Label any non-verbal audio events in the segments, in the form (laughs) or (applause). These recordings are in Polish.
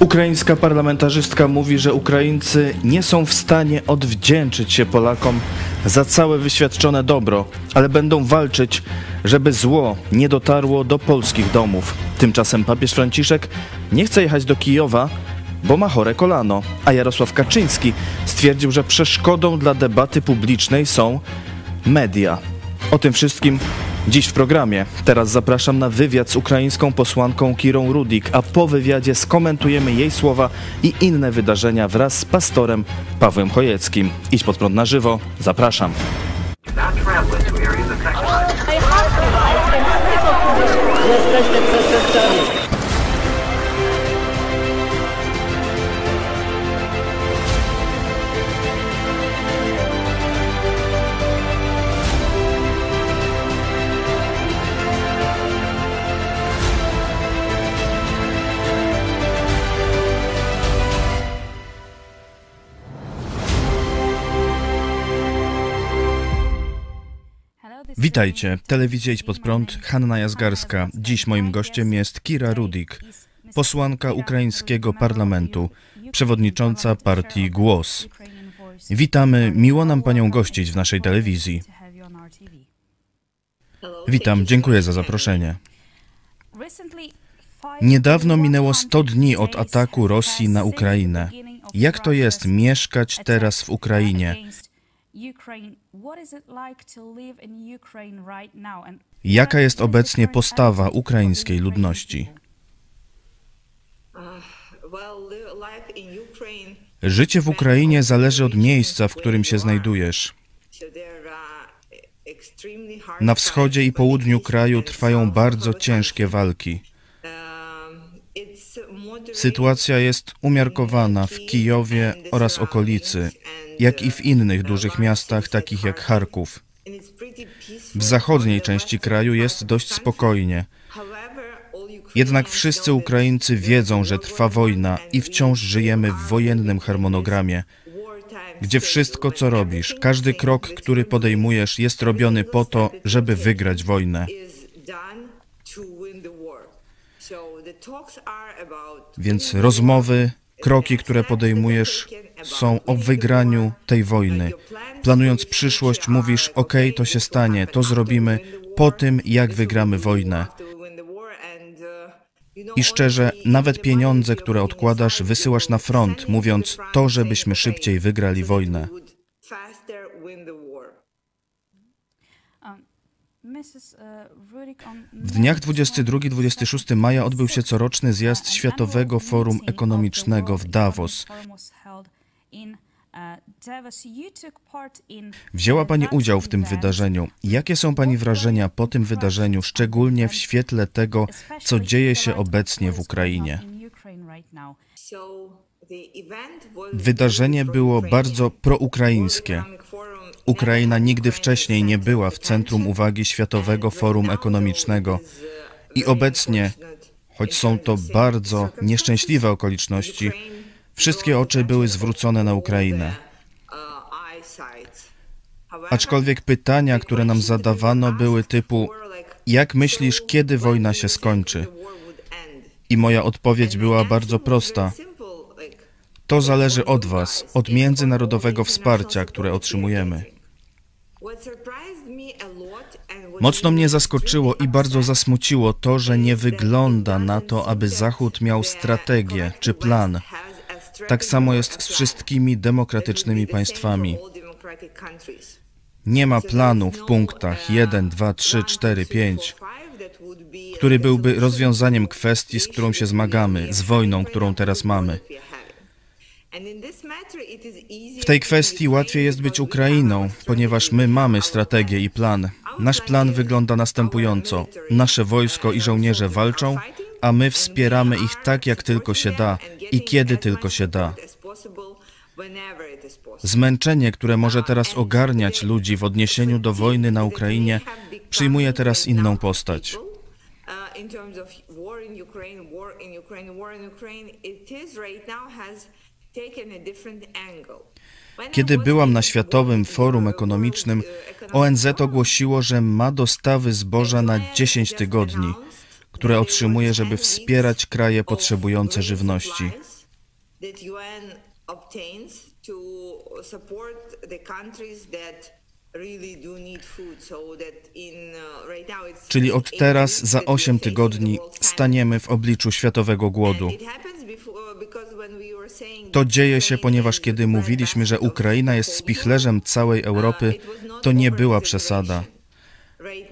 Ukraińska parlamentarzystka mówi, że Ukraińcy nie są w stanie odwdzięczyć się Polakom za całe wyświadczone dobro, ale będą walczyć, żeby zło nie dotarło do polskich domów. Tymczasem papież Franciszek nie chce jechać do Kijowa, bo ma chore kolano, a Jarosław Kaczyński stwierdził, że przeszkodą dla debaty publicznej są media. O tym wszystkim dziś w programie. Teraz zapraszam na wywiad z ukraińską posłanką Kirą Rudik, a po wywiadzie skomentujemy jej słowa i inne wydarzenia wraz z pastorem Pawłem Chojeckim. Idź pod prąd na żywo. Zapraszam. Jesteście przestępcami. Witajcie, telewizja Idź Pod Prąd, Hanna Jazgarska. Dziś moim gościem jest Kira Rudik, posłanka ukraińskiego parlamentu, przewodnicząca partii Głos. Witamy, miło nam Panią gościć w naszej telewizji. Witam, dziękuję za zaproszenie. Niedawno minęło 100 dni od ataku Rosji na Ukrainę. Jak to jest mieszkać teraz w Ukrainie? Jaka jest obecnie postawa ukraińskiej ludności? Życie w Ukrainie zależy od miejsca, w którym się znajdujesz. Na wschodzie i południu kraju trwają bardzo ciężkie walki. Sytuacja jest umiarkowana w Kijowie oraz okolicy, jak i w innych dużych miastach, takich jak Charków. W zachodniej części kraju jest dość spokojnie. Jednak wszyscy Ukraińcy wiedzą, że trwa wojna i wciąż żyjemy w wojennym harmonogramie, gdzie wszystko, co robisz, każdy krok, który podejmujesz, jest robiony po to, żeby wygrać wojnę. Więc rozmowy, kroki, które podejmujesz, są o wygraniu tej wojny. Planując przyszłość, mówisz: OK, to się stanie, to zrobimy po tym, jak wygramy wojnę. I szczerze, nawet pieniądze, które odkładasz, wysyłasz na front, mówiąc to, żebyśmy szybciej wygrali wojnę. W dniach 22-26 maja odbył się coroczny zjazd Światowego Forum Ekonomicznego w Davos. Wzięła Pani udział w tym wydarzeniu. Jakie są Pani wrażenia po tym wydarzeniu, szczególnie w świetle tego, co dzieje się obecnie w Ukrainie? Wydarzenie było bardzo proukraińskie. Ukraina nigdy wcześniej nie była w centrum uwagi Światowego Forum Ekonomicznego i obecnie, choć są to bardzo nieszczęśliwe okoliczności, wszystkie oczy były zwrócone na Ukrainę. Aczkolwiek pytania, które nam zadawano, były typu: Jak myślisz, kiedy wojna się skończy? I moja odpowiedź była bardzo prosta. To zależy od Was, od międzynarodowego wsparcia, które otrzymujemy. Mocno mnie zaskoczyło i bardzo zasmuciło to, że nie wygląda na to, aby Zachód miał strategię czy plan. Tak samo jest z wszystkimi demokratycznymi państwami. Nie ma planu w punktach 1, 2, 3, 4, 5, który byłby rozwiązaniem kwestii, z którą się zmagamy, z wojną, którą teraz mamy. W tej kwestii łatwiej jest być Ukrainą, ponieważ my mamy strategię i plan. Nasz plan wygląda następująco: nasze wojsko i żołnierze walczą, a my wspieramy ich tak, jak tylko się da i kiedy tylko się da. Zmęczenie, które może teraz ogarniać ludzi w odniesieniu do wojny na Ukrainie, przyjmuje teraz inną postać. Kiedy byłam na Światowym Forum Ekonomicznym, ONZ ogłosiło, że ma dostawy zboża na 10 tygodni, które otrzymuje, żeby wspierać kraje potrzebujące żywności. that Uh, Czyli od teraz, za 8 facing tygodni, staniemy w obliczu światowego głodu. To dzieje się, ponieważ kiedy mówiliśmy, że Ukraina jest spichlerzem całej Europy, uh, was not to nie była przesada.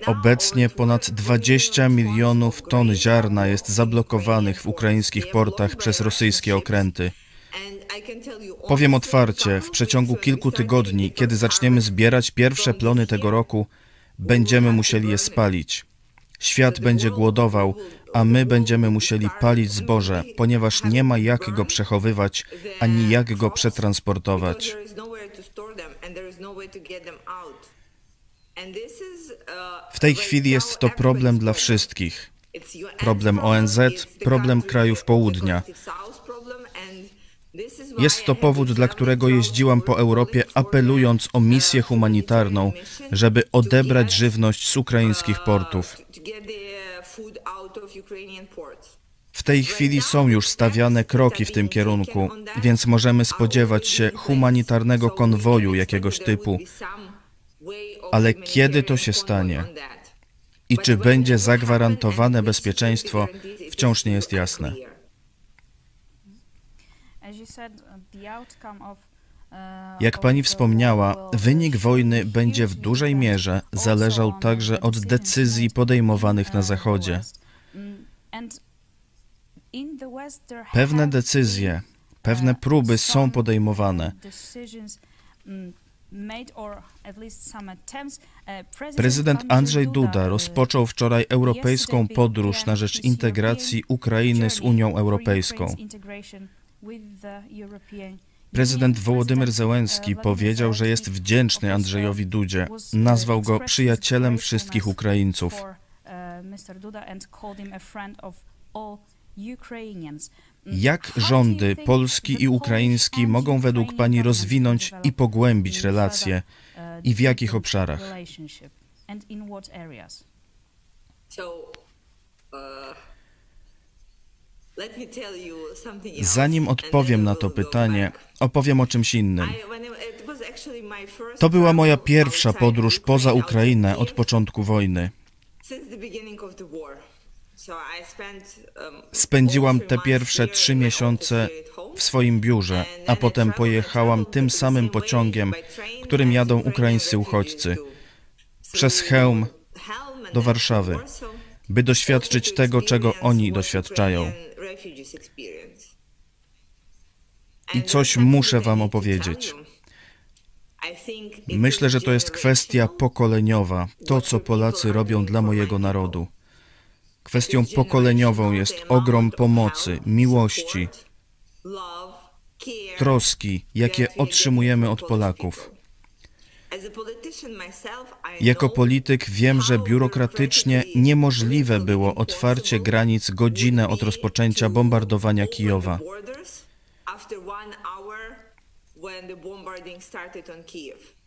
Obecnie ponad 12 20 million milionów ton ziarna jest zablokowanych w ukraińskich portach przez rosyjskie okręty. Powiem otwarcie, w przeciągu kilku tygodni, kiedy zaczniemy zbierać pierwsze plony tego roku, będziemy musieli je spalić. Świat będzie głodował, a my będziemy musieli palić zboże, ponieważ nie ma jak go przechowywać, ani jak go przetransportować. No uh, W tej chwili jest to problem dla wszystkich. Problem ONZ, problem krajów południa. collective south problem and this is why Jest to powód, dla którego jeździłam po Europie, apelując o misję humanitarną, żeby odebrać żywność z ukraińskich portów. W tej chwili są już stawiane kroki w tym kierunku, więc możemy spodziewać się humanitarnego konwoju jakiegoś typu. Ale kiedy to się stanie? I czy będzie zagwarantowane bezpieczeństwo, wciąż nie jest jasne. Jak pani wspomniała, wynik wojny będzie w dużej mierze zależał także od decyzji podejmowanych na Zachodzie. Pewne decyzje, pewne próby są podejmowane. Prezydent Andrzej Duda rozpoczął wczoraj europejską podróż na rzecz integracji Ukrainy z Unią Europejską. Prezydent Wołodymyr Zełenski powiedział, że jest wdzięczny Andrzejowi Dudzie. Nazwał go przyjacielem wszystkich Ukraińców. Jak rządy polski i ukraiński mogą według Pani rozwinąć i pogłębić relacje i w jakich obszarach? Zanim odpowiem na to pytanie, opowiem o czymś innym. To była moja pierwsza podróż poza Ukrainę od początku wojny. Spędziłam te pierwsze trzy miesiące w swoim biurze, a potem pojechałam tym samym pociągiem, którym jadą ukraińscy uchodźcy, przez Chełm do Warszawy, by doświadczyć tego, czego oni doświadczają. I coś muszę Wam opowiedzieć. Myślę, że to jest kwestia pokoleniowa, to co Polacy robią dla mojego narodu. Kwestią pokoleniową jest ogrom pomocy, miłości, troski, jakie otrzymujemy od Polaków. Jako polityk wiem, że biurokratycznie niemożliwe było otwarcie granic godzinę od rozpoczęcia bombardowania Kijowa.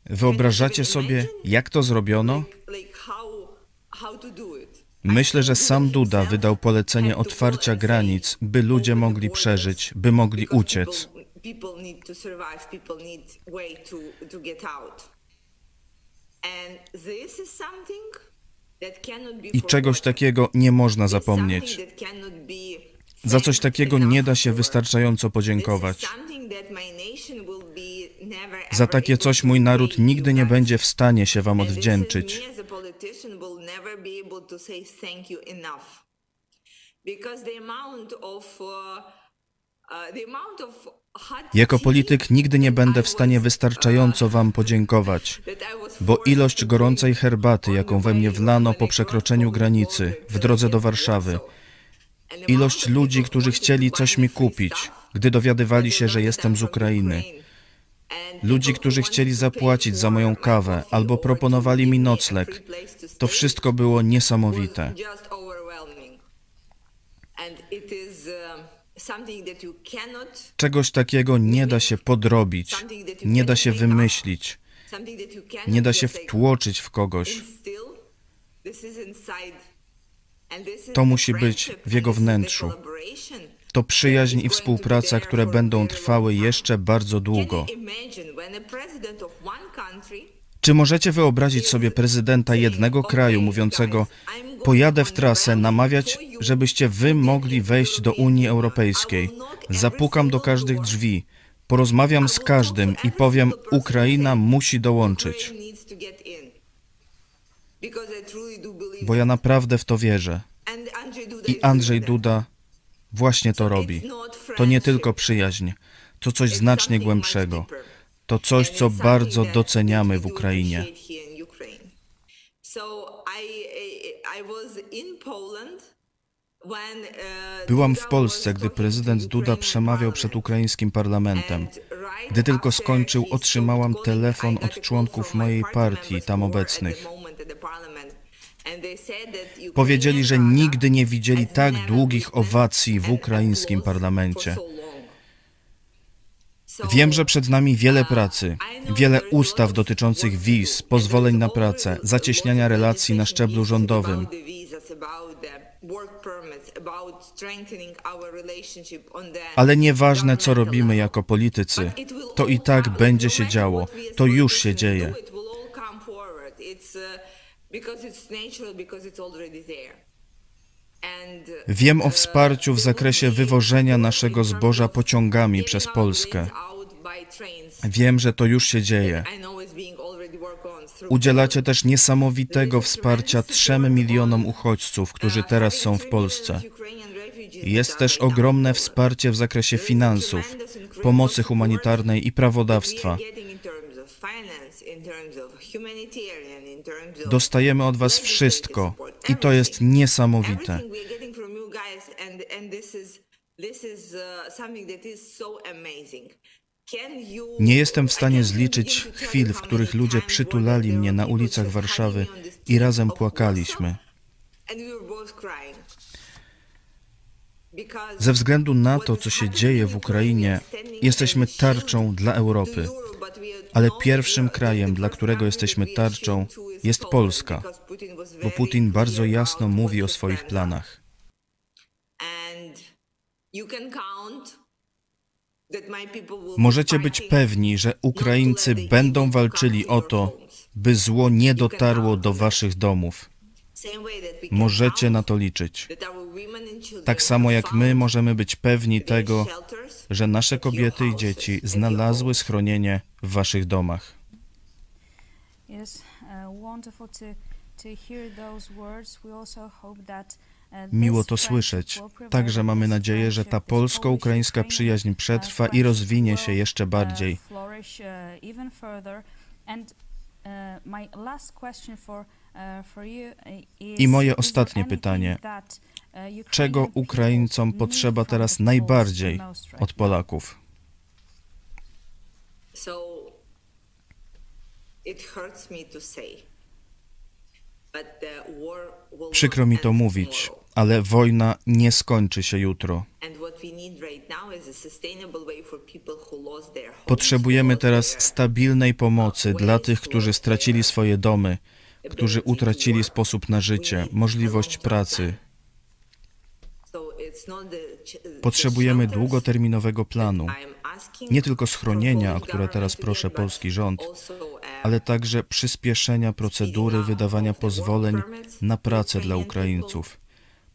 Wyobrażacie sobie, jak to zrobiono? Myślę, że sam Duda wydał polecenie otwarcia granic, by ludzie mogli przeżyć, by mogli uciec. I czegoś takiego nie można zapomnieć. Za coś takiego nie da się wystarczająco podziękować. Za takie coś mój naród nigdy nie będzie w stanie się Wam odwdzięczyć. Jako polityk nigdy nie będę w stanie wystarczająco Wam podziękować, bo ilość gorącej herbaty, jaką we mnie wlano po przekroczeniu granicy w drodze do Warszawy, ilość ludzi, którzy chcieli coś mi kupić, gdy dowiadywali się, że jestem z Ukrainy, ludzi, którzy chcieli zapłacić za moją kawę albo proponowali mi nocleg, to wszystko było niesamowite. Czegoś takiego nie da się podrobić, nie da się wymyślić, nie da się wtłoczyć w kogoś. To musi być w jego wnętrzu. To przyjaźń i współpraca, które będą trwały jeszcze bardzo długo. Czy możecie wyobrazić sobie prezydenta jednego kraju mówiącego: Pojadę w trasę namawiać, żebyście wy mogli wejść do Unii Europejskiej. Zapukam do każdych drzwi, porozmawiam z każdym i powiem: Ukraina musi dołączyć. Bo ja naprawdę w to wierzę. I Andrzej Duda właśnie to robi. To nie tylko przyjaźń, to coś znacznie głębszego. To coś, co bardzo doceniamy w Ukrainie. Byłam w Polsce, gdy prezydent Duda przemawiał przed ukraińskim parlamentem. Gdy tylko skończył, otrzymałam telefon od członków mojej partii tam obecnych. Powiedzieli, że nigdy nie widzieli tak długich owacji w ukraińskim parlamencie. Wiem, że przed nami wiele pracy, wiele ustaw dotyczących wiz, pozwoleń na pracę, zacieśniania relacji na szczeblu rządowym. Ale nieważne, co robimy jako politycy, to i tak będzie się działo. To już się dzieje. Wiem o wsparciu w zakresie wywożenia naszego zboża pociągami przez Polskę. Wiem, że to już się dzieje. Udzielacie też niesamowitego wsparcia trzem milionom uchodźców, którzy teraz są w Polsce. Jest też ogromne wsparcie w zakresie finansów, pomocy humanitarnej i prawodawstwa. Dostajemy od Was wszystko i to jest niesamowite. Nie jestem w stanie zliczyć chwil, w których ludzie przytulali mnie na ulicach Warszawy i razem płakaliśmy. Ze względu na to, co się dzieje w Ukrainie, jesteśmy tarczą dla Europy. Ale pierwszym krajem, dla którego jesteśmy tarczą, jest Polska, bo Putin bardzo jasno mówi o swoich planach. Możecie być pewni, że Ukraińcy będą walczyli o to, by zło nie dotarło do waszych domów. Możecie na to liczyć. Tak samo jak my możemy być pewni tego, że nasze kobiety i dzieci znalazły schronienie w waszych domach. Miło to słyszeć. Także mamy nadzieję, że ta polsko-ukraińska przyjaźń przetrwa i rozwinie się jeszcze bardziej. I moje ostatnie pytanie. Czego Ukraińcom potrzeba teraz najbardziej od Polaków? Przykro mi to mówić, ale wojna nie skończy się jutro. Potrzebujemy teraz stabilnej pomocy dla tych, którzy stracili swoje domy, którzy utracili sposób na życie, możliwość pracy. Potrzebujemy długoterminowego planu, nie tylko schronienia, o które teraz proszę polski rząd, ale także przyspieszenia procedury wydawania pozwoleń na pracę dla Ukraińców,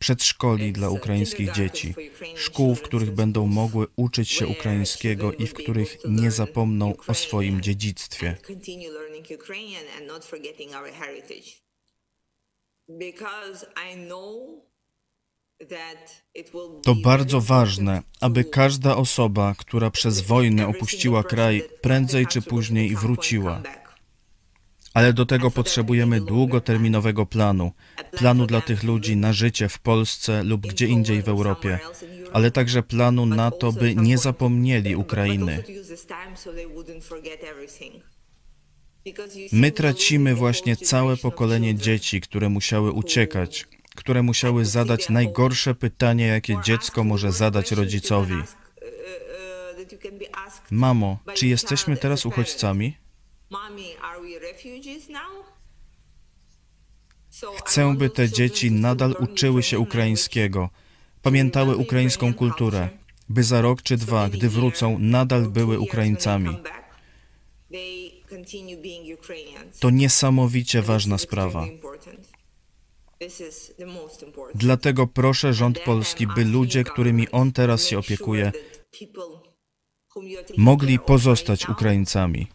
przedszkoli dla ukraińskich dzieci, szkół, w których będą mogły uczyć się ukraińskiego i w których nie zapomną o swoim dziedzictwie. To bardzo ważne, aby każda osoba, która przez wojnę opuściła kraj, prędzej czy później wróciła. Ale do tego potrzebujemy długoterminowego planu, planu dla tych ludzi na życie w Polsce lub gdzie indziej w Europie, ale także planu na to, by nie zapomnieli Ukrainy. My tracimy właśnie całe pokolenie dzieci, które musiały uciekać, które musiały zadać najgorsze pytanie, jakie dziecko może zadać rodzicowi. Mamo, czy jesteśmy teraz uchodźcami? Chcę, by te dzieci nadal uczyły się ukraińskiego, pamiętały ukraińską kulturę, by za rok czy dwa, gdy wrócą, nadal były Ukraińcami. To niesamowicie ważna sprawa. Dlatego proszę rząd polski, by ludzie, którymi on teraz się opiekuje, mogli pozostać Ukraińcami.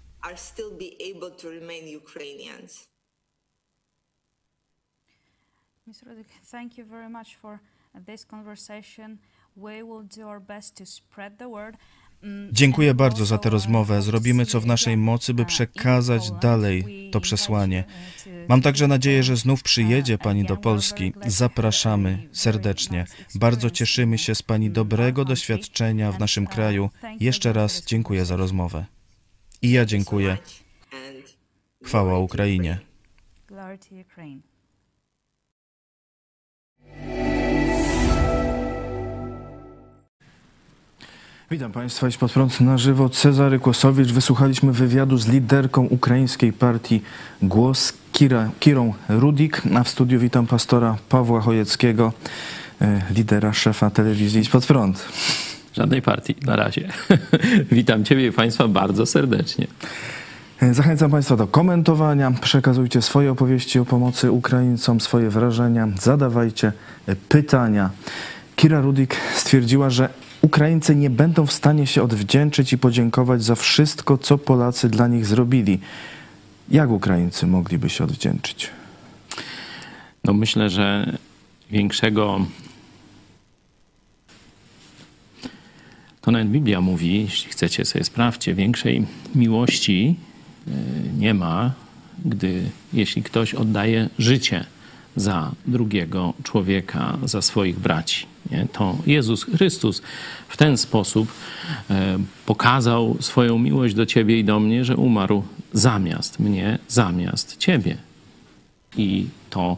Ms. Rudik, thank you very much for this conversation. We will do our best to spread the word. Mm, Dziękuję bardzo za tę rozmowę. uh, Zrobimy co w naszej mocy, by przekazać dalej to przesłanie. Mam także nadzieję, że znów przyjedzie Pani do Polski. Zapraszamy serdecznie. Bardzo cieszymy się z Pani dobrego doświadczenia w naszym kraju. Jeszcze raz dziękuję za rozmowę. I ja dziękuję. Chwała Ukrainie. Witam Państwa, iść pod prąd na żywo. Cezary Kłosowicz. Wysłuchaliśmy wywiadu z liderką ukraińskiej partii Głos, Kira, Kirą Rudik, a w studiu witam pastora Pawła Chojeckiego, e, lidera, szefa telewizji Idź pod prąd. Żadnej partii na razie. (laughs) Witam Ciebie i Państwa bardzo serdecznie. E, Zachęcam Państwa do komentowania. Przekazujcie swoje opowieści o pomocy Ukraińcom, swoje wrażenia, zadawajcie e, pytania. Kira Rudik stwierdziła, że Ukraińcy nie będą w stanie się odwdzięczyć i podziękować za wszystko, co Polacy dla nich zrobili. Jak Ukraińcy mogliby się odwdzięczyć? No myślę, że większego. To nawet Biblia mówi, jeśli chcecie sobie sprawdźcie, większej miłości nie ma, gdy jeśli ktoś oddaje życie za drugiego człowieka, za swoich braci. Nie? To Jezus Chrystus w ten sposób e, pokazał swoją miłość do ciebie i do mnie, że umarł zamiast mnie, zamiast ciebie. I to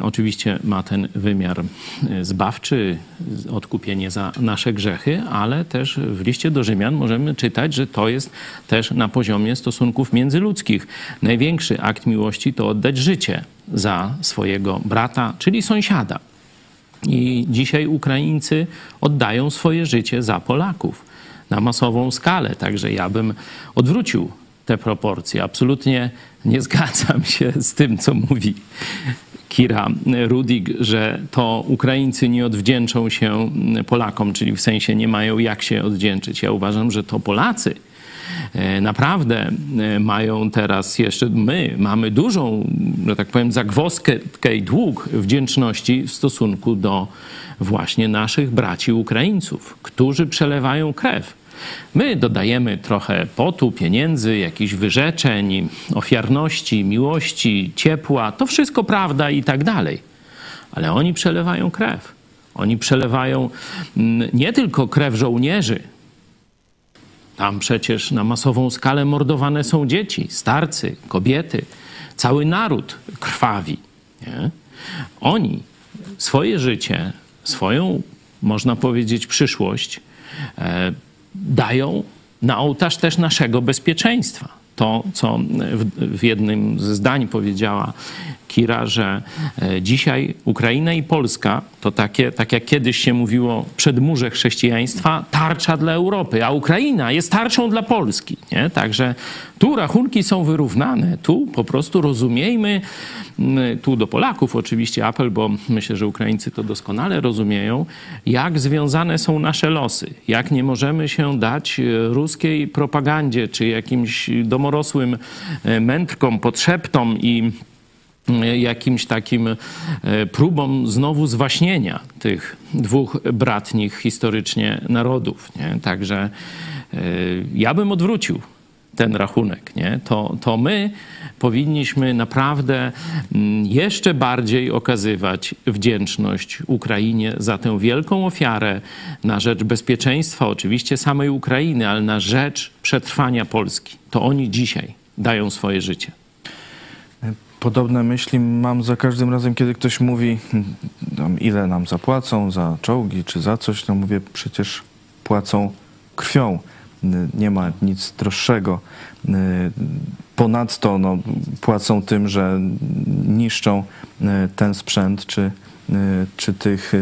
oczywiście ma ten wymiar zbawczy, odkupienie za nasze grzechy, ale też w liście do Rzymian możemy czytać, że to jest też na poziomie stosunków międzyludzkich. Największy akt miłości to oddać życie za swojego brata, czyli sąsiada. I dzisiaj Ukraińcy oddają swoje życie za Polaków na masową skalę. Także ja bym odwrócił te proporcje. Absolutnie nie zgadzam się z tym, co mówi Kira Rudik, że to Ukraińcy nie odwdzięczą się Polakom, czyli w sensie nie mają jak się odwdzięczyć. Ja uważam, że to Polacy e, naprawdę e, mają teraz jeszcze, my mamy dużą, że tak powiem, zagwozdkę i dług wdzięczności w stosunku do właśnie naszych braci Ukraińców, którzy przelewają krew. My dodajemy trochę potu, pieniędzy, jakichś wyrzeczeń, ofiarności, miłości, ciepła. To wszystko prawda i tak dalej. Ale oni przelewają krew. Oni przelewają mm, nie tylko krew żołnierzy, tam przecież na masową skalę mordowane są dzieci, starcy, kobiety, cały naród krwawi. Nie? Oni swoje życie, swoją, można powiedzieć, przyszłość e, dają na ołtarz też naszego bezpieczeństwa. To, co w, w jednym ze zdań powiedziała Kira, że e, dzisiaj Ukraina i Polska to takie, tak jak kiedyś się mówiło, przedmurze chrześcijaństwa, tarcza dla Europy, a Ukraina jest tarczą dla Polski. Nie? Także tu rachunki są wyrównane, tu po prostu rozumiejmy, tu do Polaków oczywiście apel, bo myślę, że Ukraińcy to doskonale rozumieją, jak związane są nasze losy, jak nie możemy się dać e, ruskiej propagandzie czy jakimś domorosłym e, mędrkom, podszeptom i jakimś takim e, próbom znowu zwaśnienia tych dwóch bratnich historycznie narodów. Nie? Także e, ja bym odwrócił ten rachunek. Nie? To, to my powinniśmy naprawdę mm, jeszcze bardziej okazywać wdzięczność Ukrainie za tę wielką ofiarę na rzecz bezpieczeństwa, oczywiście samej Ukrainy, ale na rzecz przetrwania Polski. To oni dzisiaj dają swoje życie. Podobne myśli mam za każdym razem, kiedy ktoś mówi, hmm, ile nam zapłacą za czołgi czy za coś, no mówię, przecież płacą krwią. nie ma nic droższego. Ponadto no, płacą tym, że niszczą ten sprzęt, czy, czy tych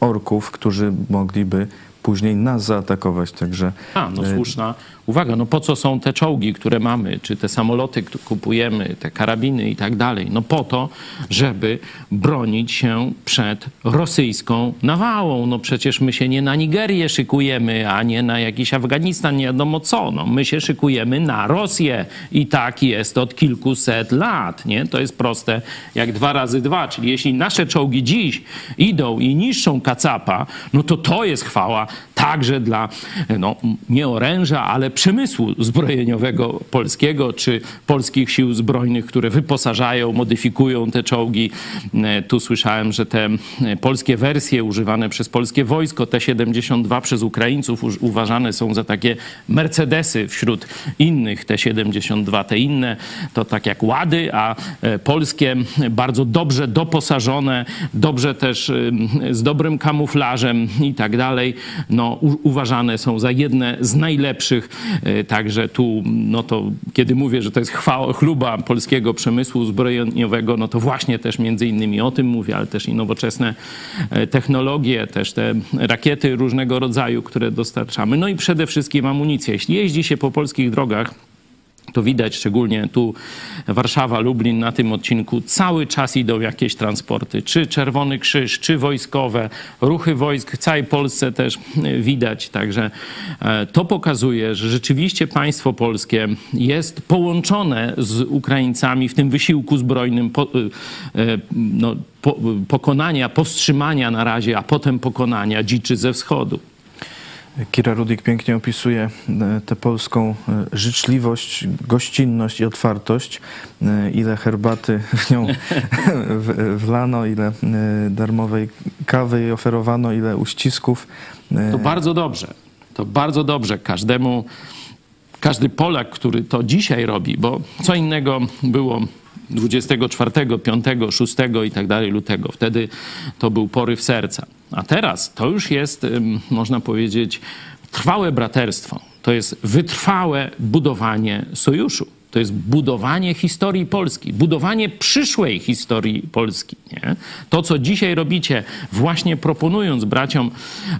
orków, którzy mogliby później nas zaatakować. Także A, no słuszna uwaga, no po co są te czołgi, które mamy, czy te samoloty, które kupujemy, te karabiny i tak dalej? No po to, żeby bronić się przed rosyjską nawałą. No przecież my się nie na Nigerię szykujemy, a nie na jakiś Afganistan, nie wiadomo co. No my się szykujemy na Rosję i tak jest od kilkuset lat, nie? To jest proste jak dwa razy dwa, czyli jeśli nasze czołgi dziś idą i niszczą kacapa, no to to jest chwała także dla, no nie oręża, ale przemysłu zbrojeniowego polskiego, czy polskich sił zbrojnych, które wyposażają, modyfikują te czołgi. E, tu słyszałem, że te e, polskie wersje używane przez polskie wojsko, T-72 przez Ukraińców uważane są za takie Mercedesy wśród innych T-72. Te inne to tak jak Łady, a e, polskie bardzo dobrze doposażone, dobrze też z dobrym kamuflażem i tak dalej, no, uważane są za jedne z najlepszych także tu, no to kiedy mówię, że to jest chwała, chluba polskiego przemysłu zbrojeniowego, no to właśnie też między innymi o tym mówię, ale też i nowoczesne e, technologie, też te rakiety różnego rodzaju, które dostarczamy. No i przede wszystkim amunicja. Jeśli jeździ się po polskich drogach, to widać szczególnie tu Warszawa, Lublin na tym odcinku cały czas idą jakieś transporty, czy Czerwony Krzyż, czy wojskowe, ruchy wojsk w całej Polsce też widać. Także e, to pokazuje, że rzeczywiście państwo polskie jest połączone z Ukraińcami w tym wysiłku zbrojnym po, e, e, no, po, pokonania, powstrzymania na razie, a potem pokonania dziczy ze wschodu. Kira Rudik pięknie opisuje e, tę polską e, życzliwość, gościnność i otwartość. E, ile herbaty w nią (laughs) wlano, ile darmowej kawy oferowano, ile uścisków. To bardzo dobrze. To bardzo dobrze każdemu, każdy Polak, który to dzisiaj robi, bo co innego było 24, 5, 6 i tak dalej lutego. Wtedy to był poryw serca. A teraz to już jest, można powiedzieć, trwałe braterstwo. To jest wytrwałe budowanie sojuszu. To jest budowanie historii Polski, budowanie przyszłej historii Polski. Nie? To, co dzisiaj robicie, właśnie proponując braciom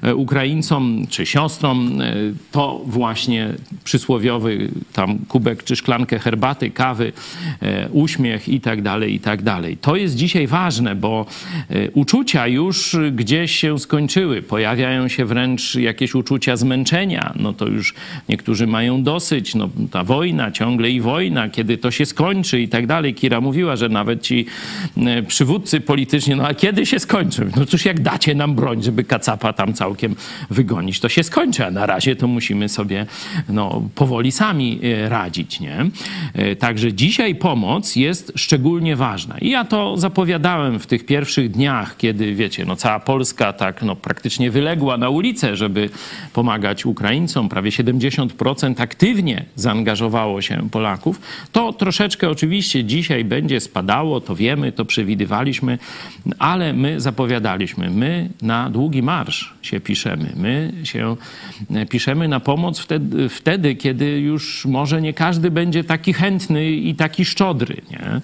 e, Ukraińcom czy siostrom, e, to właśnie przysłowiowy tam kubek czy szklankę herbaty, kawy, e, uśmiech i tak dalej, i tak dalej. To jest dzisiaj ważne, bo uczucia już gdzieś się skończyły. Pojawiają się wręcz jakieś uczucia zmęczenia. No to już niektórzy mają dosyć. No, ta wojna ciągle i wojna wojna, kiedy to się skończy i tak dalej. Kira mówiła, że nawet ci e, przywódcy polityczni, no a kiedy się skończy? No cóż, jak dacie nam broń, żeby kacapa tam całkiem wygonić, to się skończy, a na razie to musimy sobie no, powoli sami e, radzić, nie? E, także dzisiaj pomoc jest szczególnie ważna. I ja to zapowiadałem w tych pierwszych dniach, kiedy, wiecie, no cała Polska tak no, praktycznie wyległa na ulicę, żeby pomagać Ukraińcom. Prawie 70% aktywnie zaangażowało się Polaków. To troszeczkę oczywiście dzisiaj będzie spadało, to wiemy, to przewidywaliśmy, ale my zapowiadaliśmy, my na długi marsz się piszemy, my się e, piszemy na pomoc wtedy, wtedy kiedy już może nie każdy będzie taki chętny i taki szczodry. Nie?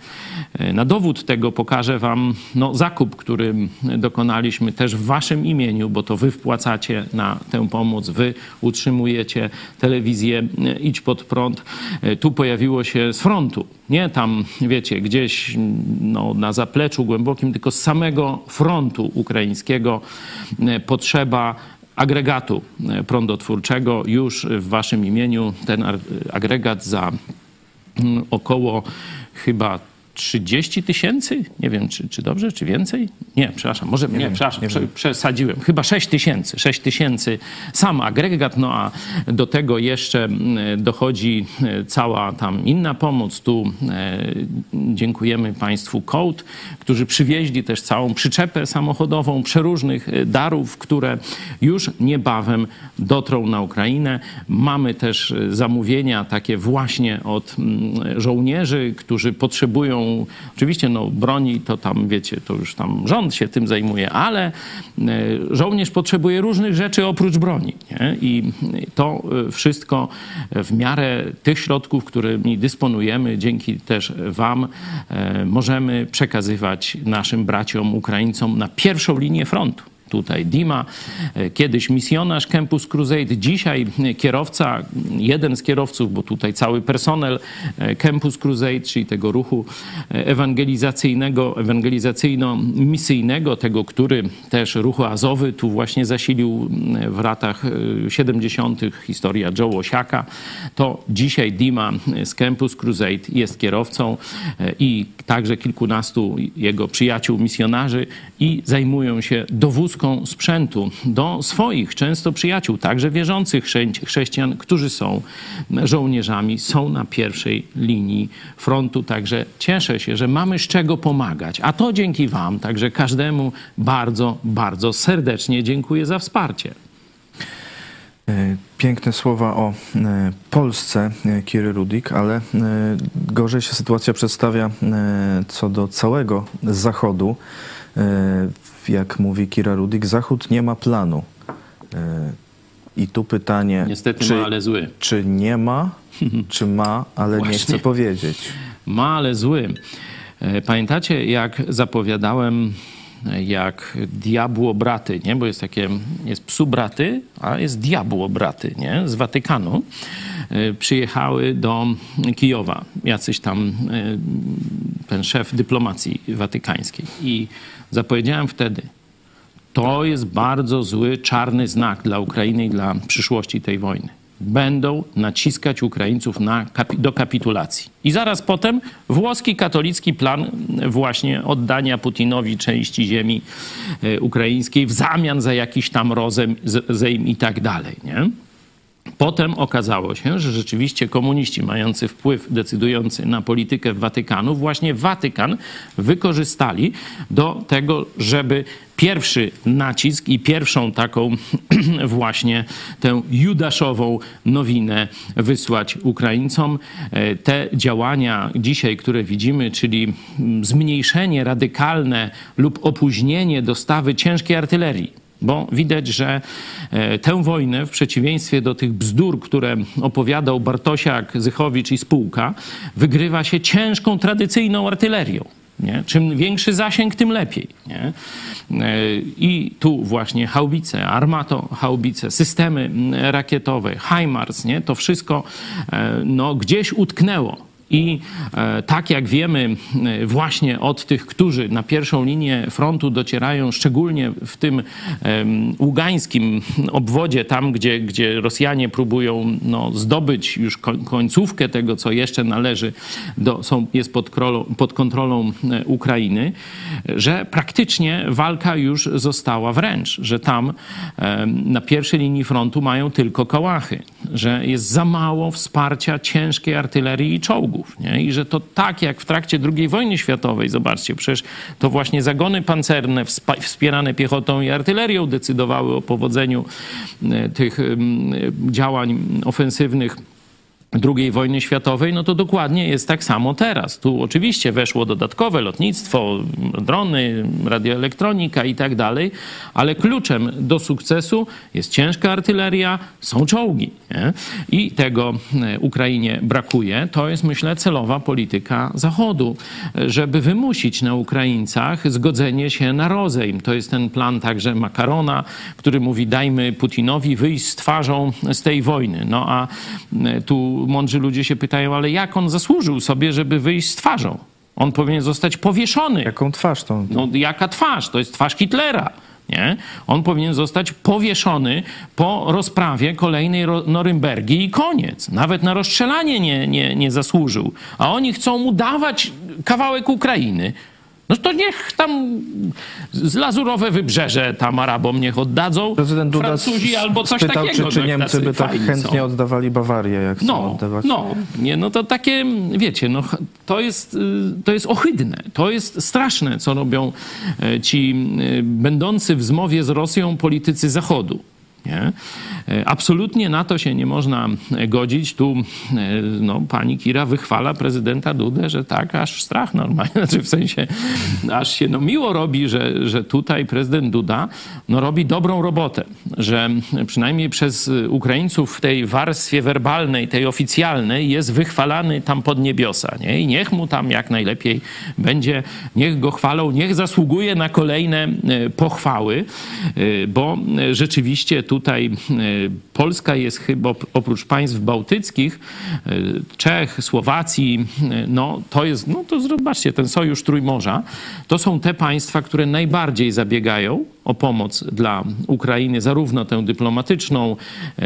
E, na dowód tego pokażę wam no, zakup, który dokonaliśmy też w waszym imieniu, bo to wy wpłacacie na tę pomoc, wy utrzymujecie telewizję e, Idź Pod Prąd. Tu pojawiło się z frontu. Nie tam, wiecie, gdzieś no, na zapleczu głębokim, tylko z samego frontu ukraińskiego e, potrzeba agregatu e, prądotwórczego. Już w waszym imieniu ten agregat za mm, około chyba 30 tysięcy? Nie wiem, czy, czy dobrze, czy więcej? Nie, przepraszam, może nie, nie wiem, przepraszam, nie prze, przesadziłem. Chyba 6 tysięcy. 6 tysięcy sam agregat, no a do tego jeszcze mm, dochodzi e, cała tam inna pomoc. Tu e, dziękujemy Państwu Code, którzy przywieźli też całą przyczepę samochodową przeróżnych e, darów, które już niebawem dotrą na Ukrainę. Mamy też zamówienia takie właśnie od mm, żołnierzy, którzy potrzebują oczywiście no, broni to tam, wiecie, to już tam rząd się tym zajmuje, ale e, żołnierz potrzebuje różnych rzeczy oprócz broni. Nie? I to e, wszystko w miarę tych środków, którymi dysponujemy, dzięki też Wam, e, możemy przekazywać naszym braciom Ukraińcom na pierwszą linię frontu tutaj Dima, e, kiedyś misjonarz Campus Crusade, dzisiaj kierowca, jeden z kierowców, bo tutaj cały personel e, Campus Crusade, czyli tego ruchu e, ewangelizacyjnego, ewangelizacyjno-misyjnego, tego, który też ruchu Azowy tu właśnie zasilił w latach 70. historia Joe Osiaka, to dzisiaj Dima z Campus Crusade jest kierowcą i także kilkunastu jego przyjaciół misjonarzy i zajmują się dowózką sprzętu do swoich, często przyjaciół, także wierzących chrześcijan, którzy są żołnierzami, są na pierwszej linii frontu. Także cieszę się, że mamy z czego pomagać. A to dzięki Wam, także każdemu bardzo, bardzo serdecznie dziękuję za wsparcie. E, piękne słowa o e, Polsce e, Kiry Rudik, ale gorzej się sytuacja przedstawia co do całego Zachodu jak mówi Kira Rudik, Zachód nie ma planu. I tu pytanie, Niestety czy, ma, ale zły. czy nie ma, (laughs) czy ma, ale Właśnie. nie chce powiedzieć. Ma, ale zły. Pamiętacie, jak zapowiadałem, jak diabło braty, nie? bo jest takie, jest psu braty, a jest diabło braty nie? z Watykanu, przyjechały do Kijowa. Jacyś tam ten szef dyplomacji watykańskiej. I zapowiedziałem wtedy, to jest bardzo zły, czarny znak dla Ukrainy i dla przyszłości tej wojny. Będą naciskać Ukraińców na do kapitulacji. I zaraz potem włoski katolicki plan właśnie oddania Putinowi części ziemi e, ukraińskiej w zamian za jakiś tam rozejm i tak dalej. Nie? Potem okazało się, że rzeczywiście komuniści mający wpływ decydujący na politykę Watykanu, właśnie Watykan wykorzystali do tego, żeby pierwszy nacisk i pierwszą taką (clears throat) właśnie tę judaszową nowinę wysłać Ukraińcom. E, te działania dzisiaj, które widzimy, czyli zmniejszenie radykalne lub opóźnienie dostawy ciężkiej artylerii bo widać, że e, tę wojnę, w przeciwieństwie do tych bzdur, które opowiadał Bartosiak, Zychowicz i spółka, wygrywa się ciężką, tradycyjną artylerią. Nie? Czym większy zasięg, tym lepiej. Nie? E, I tu właśnie haubice, armato haubice, systemy rakietowe, HIMARS, nie? to wszystko e, no, gdzieś utknęło i e, tak jak wiemy e, właśnie od tych, którzy na pierwszą linię frontu docierają, szczególnie w tym ługańskim obwodzie, tam gdzie, gdzie Rosjanie próbują no, zdobyć już końcówkę tego, co jeszcze należy, do, są, jest pod, krolą, pod kontrolą e, Ukrainy, że praktycznie walka już została wręcz, że tam na pierwszej linii frontu mają tylko kołachy, że jest za mało wsparcia ciężkiej artylerii i czołgów nie? I że to tak jak w trakcie II wojny światowej, zobaczcie, przecież to właśnie zagony pancerne wspierane piechotą i artylerią decydowały o powodzeniu e, tych działań ofensywnych II wojny światowej, no to dokładnie jest tak samo teraz. Tu oczywiście weszło dodatkowe lotnictwo, drony, radioelektronika i tak dalej, ale kluczem do sukcesu jest ciężka artyleria, są czołgi. Nie? I tego e, Ukrainie brakuje. To jest, myślę, celowa polityka Zachodu, żeby wymusić na Ukraińcach zgodzenie się na rozejm. To jest ten plan także Makarona, który mówi dajmy Putinowi wyjść z twarzą z tej wojny. No a e, tu mądrzy ludzie się pytają, ale jak on zasłużył sobie, żeby wyjść z twarzą? On powinien zostać powieszony. Jaką twarz to? No, jaka twarz? To jest twarz Hitlera. Nie? On powinien zostać powieszony po rozprawie kolejnej Norymbergi i koniec. Nawet na rozstrzelanie nie, nie, nie zasłużył. A oni chcą mu dawać kawałek Ukrainy. No to niech tam z lazurowe wybrzeże tam Arabom niech oddadzą Prezydent Duda Francuzi albo coś spytał, takiego. Czy, czy Niemcy by tak chętnie są. oddawali Bawarię, jak no, oddawać? No, nie, no to takie, wiecie, no, to, jest, y, to jest ohydne, to jest straszne, co robią e, ci y, będący w zmowie z Rosją politycy Zachodu. Nie? E, absolutnie na to się nie można godzić. Tu e, no, pani Kira wychwala prezydenta Dudę, że tak, aż strach normalnie. (laughs) Znaczy w sensie, aż się no, miło robi, że, że tutaj prezydent Duda no, robi dobrą robotę. Że przynajmniej przez Ukraińców w tej warstwie werbalnej, tej oficjalnej jest wychwalany tam pod niebiosa. Nie? I niech mu tam jak najlepiej będzie, niech go chwalą, niech zasługuje na kolejne e, pochwały, bo rzeczywiście tutaj e, Polska jest chyba oprócz państw bałtyckich, e, Czech, Słowacji, e, no to jest, no to zobaczcie, ten sojusz Trójmorza, to są te państwa, które najbardziej zabiegają o pomoc dla Ukrainy, zarówno tę dyplomatyczną,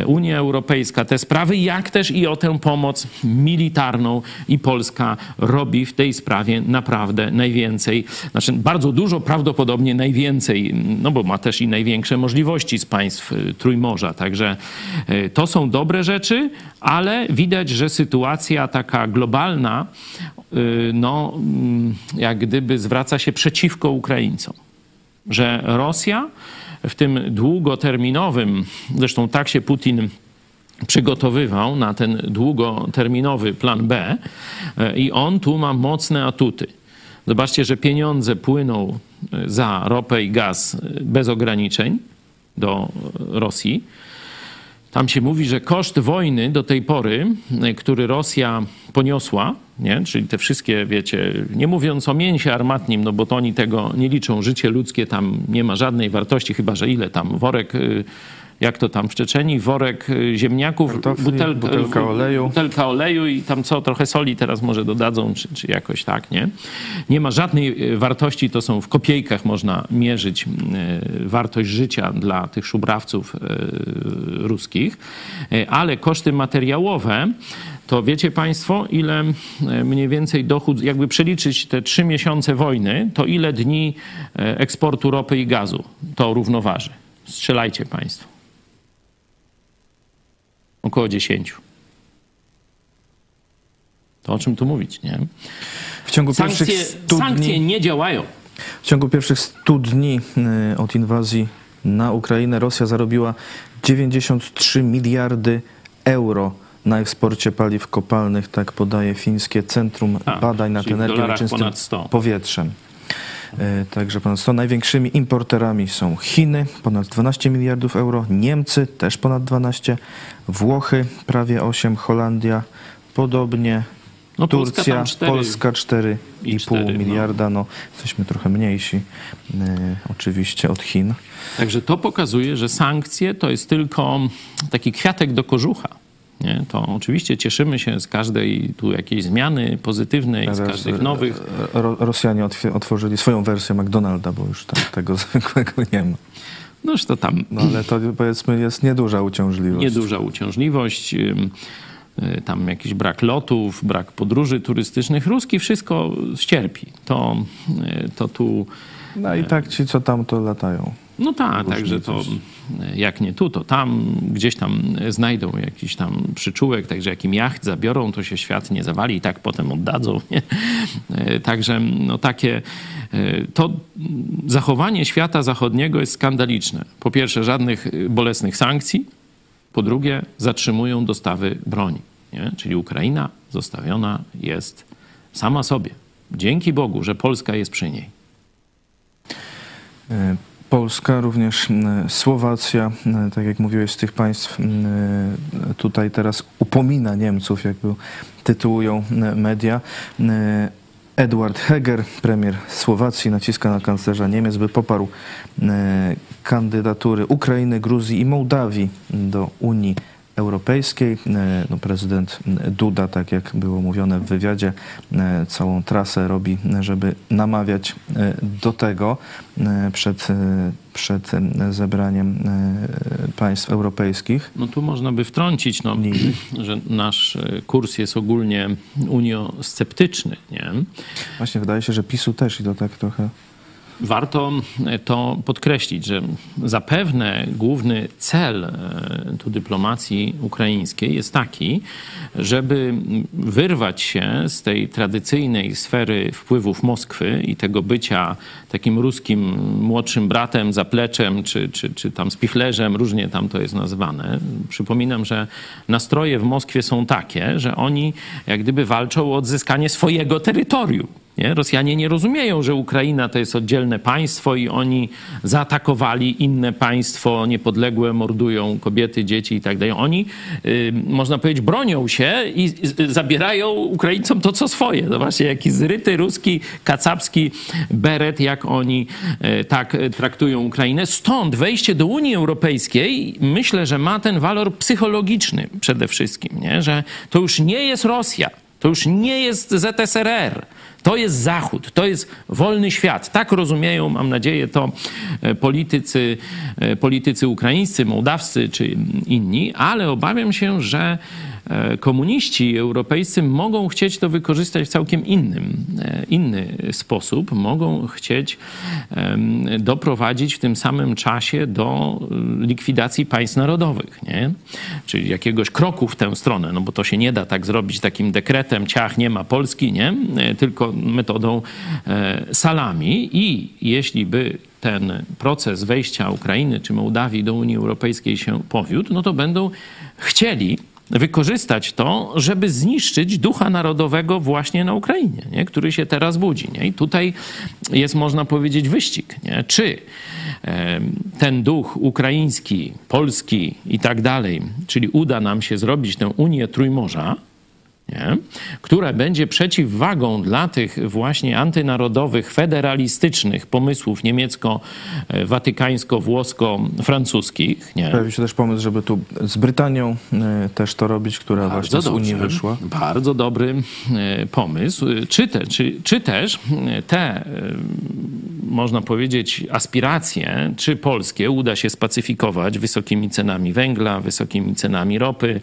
Unia Europejska, te sprawy, jak też i o tę pomoc militarną i Polska robi w tej sprawie naprawdę najwięcej, znaczy bardzo dużo, prawdopodobnie najwięcej, no bo ma też i największe możliwości z państw Trójmorza. Także to są dobre rzeczy, ale widać, że sytuacja taka globalna, e, no, mm, jak gdyby zwraca się przeciwko Ukraińcom. Że Rosja w tym długoterminowym, zresztą tak się Putin przygotowywał na ten długoterminowy plan B e, i on tu ma mocne atuty. Zobaczcie, że pieniądze płyną za ropę i gaz bez ograniczeń do Rosji. Tam się mówi, że koszt wojny do tej pory, który Rosja poniosła, nie? czyli te wszystkie, wiecie, nie mówiąc o mięsie armatnim, no bo to oni tego nie liczą, życie ludzkie tam nie ma żadnej wartości, chyba że ile tam, worek y, jak to tam w Czeczeni, worek y, ziemniaków, Kartofli, butelka, butelka oleju. butelka oleju i tam co, trochę soli teraz może dodadzą, czy, czy jakoś tak, nie? Nie ma żadnej y, wartości, to są w kopiejkach można mierzyć y, wartość życia dla tych szubrawców ruskich, ale koszty materiałowe, to wiecie Państwo, ile mniej więcej dochód, jakby przeliczyć te trzy miesiące wojny, to ile dni eksportu ropy i gazu to równoważy? Strzelajcie Państwo. Około 10. To o czym tu mówić, nie? W ciągu Sankcje, pierwszych 100 sankcje dni, nie działają. w ciągu pierwszych 100 dni y, od inwazji na Ukrainę Rosja zarobiła 93 miliardy euro na eksporcie paliw kopalnych, tak podaje fińskie Centrum A, Badań nad Energią Czystym ponad 100. Powietrzem. E, Także ponad 100. Największymi importerami są Chiny, ponad 12 miliardów euro, Niemcy też ponad 12, Włochy prawie 8, Holandia podobnie, No, Turcja, Polska 4,5 i no. miliarda. No, jesteśmy trochę mniejsi e, oczywiście od Chin. Także to pokazuje, że sankcje to jest tylko taki kwiatek do kożucha. Nie? To oczywiście cieszymy się z każdej tu jakiejś zmiany pozytywnej, z każdych e, nowych. Ro, Rosjanie otworzyli swoją wersję McDonalda, bo już tam tego (laughs) zwykłego nie ma. Noż to tam No ale to powiedzmy jest nieduża uciążliwość. nieduża uciążliwość, y, tam jakiś brak lotów, brak podróży turystycznych. Ruski wszystko ścierpi. To, y, to tu, No i tak ci, co tam to latają. No tak, także to y, jak nie tu, to tam, gdzieś tam znajdą jakiś tam przyczółek, także jakim jacht zabiorą, to się świat nie zawali i tak potem oddadzą. (laughs) Nie? Y, Także no takie, y, to zachowanie świata zachodniego jest skandaliczne. Po pierwsze, żadnych y, bolesnych sankcji, po drugie, zatrzymują dostawy broni. Nie? Czyli Ukraina zostawiona jest sama sobie. Dzięki Bogu, że Polska jest przy niej. E, Polska, również Słowacja, tak jak mówiłeś, z tych państw tutaj teraz upomina Niemców, jak tytułują media. Edward Heger, premier Słowacji, naciska na kanclerza Niemiec, by poparł kandydatury Ukrainy, Gruzji i Mołdawii do Unii Europejskiej. E, No, prezydent Duda, tak jak było mówione w wywiadzie, e, całą trasę robi, żeby namawiać e, do tego przed, przed zebraniem państw europejskich. No tu można by wtrącić, no, (clears throat) że nasz kurs jest ogólnie uniosceptyczny, nie? Właśnie wydaje się, że PiSu też i to tak trochę warto to podkreślić, że zapewne główny cel e, tu dyplomacji ukraińskiej jest taki, żeby wyrwać się z tej tradycyjnej sfery wpływów Moskwy i tego bycia takim ruskim młodszym bratem, zapleczem czy, czy, czy tam spichlerzem, różnie tam to jest nazywane. Przypominam, że nastroje w Moskwie są takie, że oni jak gdyby walczą o odzyskanie swojego terytorium. Nie? Rosjanie nie rozumieją, że Ukraina to jest oddzielne państwo i oni zaatakowali inne państwo niepodległe, mordują kobiety, dzieci i tak dalej. Oni, y, można powiedzieć, bronią się i y, zabierają Ukraińcom to, co swoje. Zobaczcie, jaki zryty ruski, kacapski beret, jak oni y, tak traktują Ukrainę. Stąd wejście do Unii Europejskiej myślę, że ma ten walor psychologiczny przede wszystkim, nie? że to już nie jest Rosja, to już nie jest ZSRR, to jest Zachód, to jest wolny świat. Tak rozumieją, mam nadzieję, to e, politycy, e, politycy ukraińscy, mołdawscy czy inni, ale obawiam się, że komuniści europejscy mogą chcieć to wykorzystać w całkiem innym, e, inny sposób. Mogą chcieć doprowadzić w tym samym czasie do e, likwidacji państw narodowych, nie? czyli jakiegoś kroku w tę stronę, no bo to się nie da tak zrobić takim dekretem, ciach, nie ma Polski, nie? tylko metodą salami i jeśli by ten proces wejścia Ukrainy czy Mołdawii do Unii Europejskiej się powiódł, no to będą chcieli wykorzystać to, żeby zniszczyć ducha narodowego właśnie na Ukrainie, nie? który się teraz budzi. Nie? I tutaj jest, można powiedzieć, wyścig. Nie? Czy ten duch ukraiński, polski i tak dalej, czyli uda nam się zrobić tę Unię Trójmorza, nie? która będzie przeciwwagą dla tych właśnie antynarodowych, federalistycznych pomysłów niemiecko-watykańsko-włosko-francuskich. Nie? Pojawił się też pomysł, żeby tu z Brytanią e, też to robić, która bardzo właśnie z Unii wyszła. Bardzo dobry e, pomysł. Czy, te, czy, czy też te, e, można powiedzieć, aspiracje, czy polskie uda się spacyfikować wysokimi cenami węgla, wysokimi cenami ropy,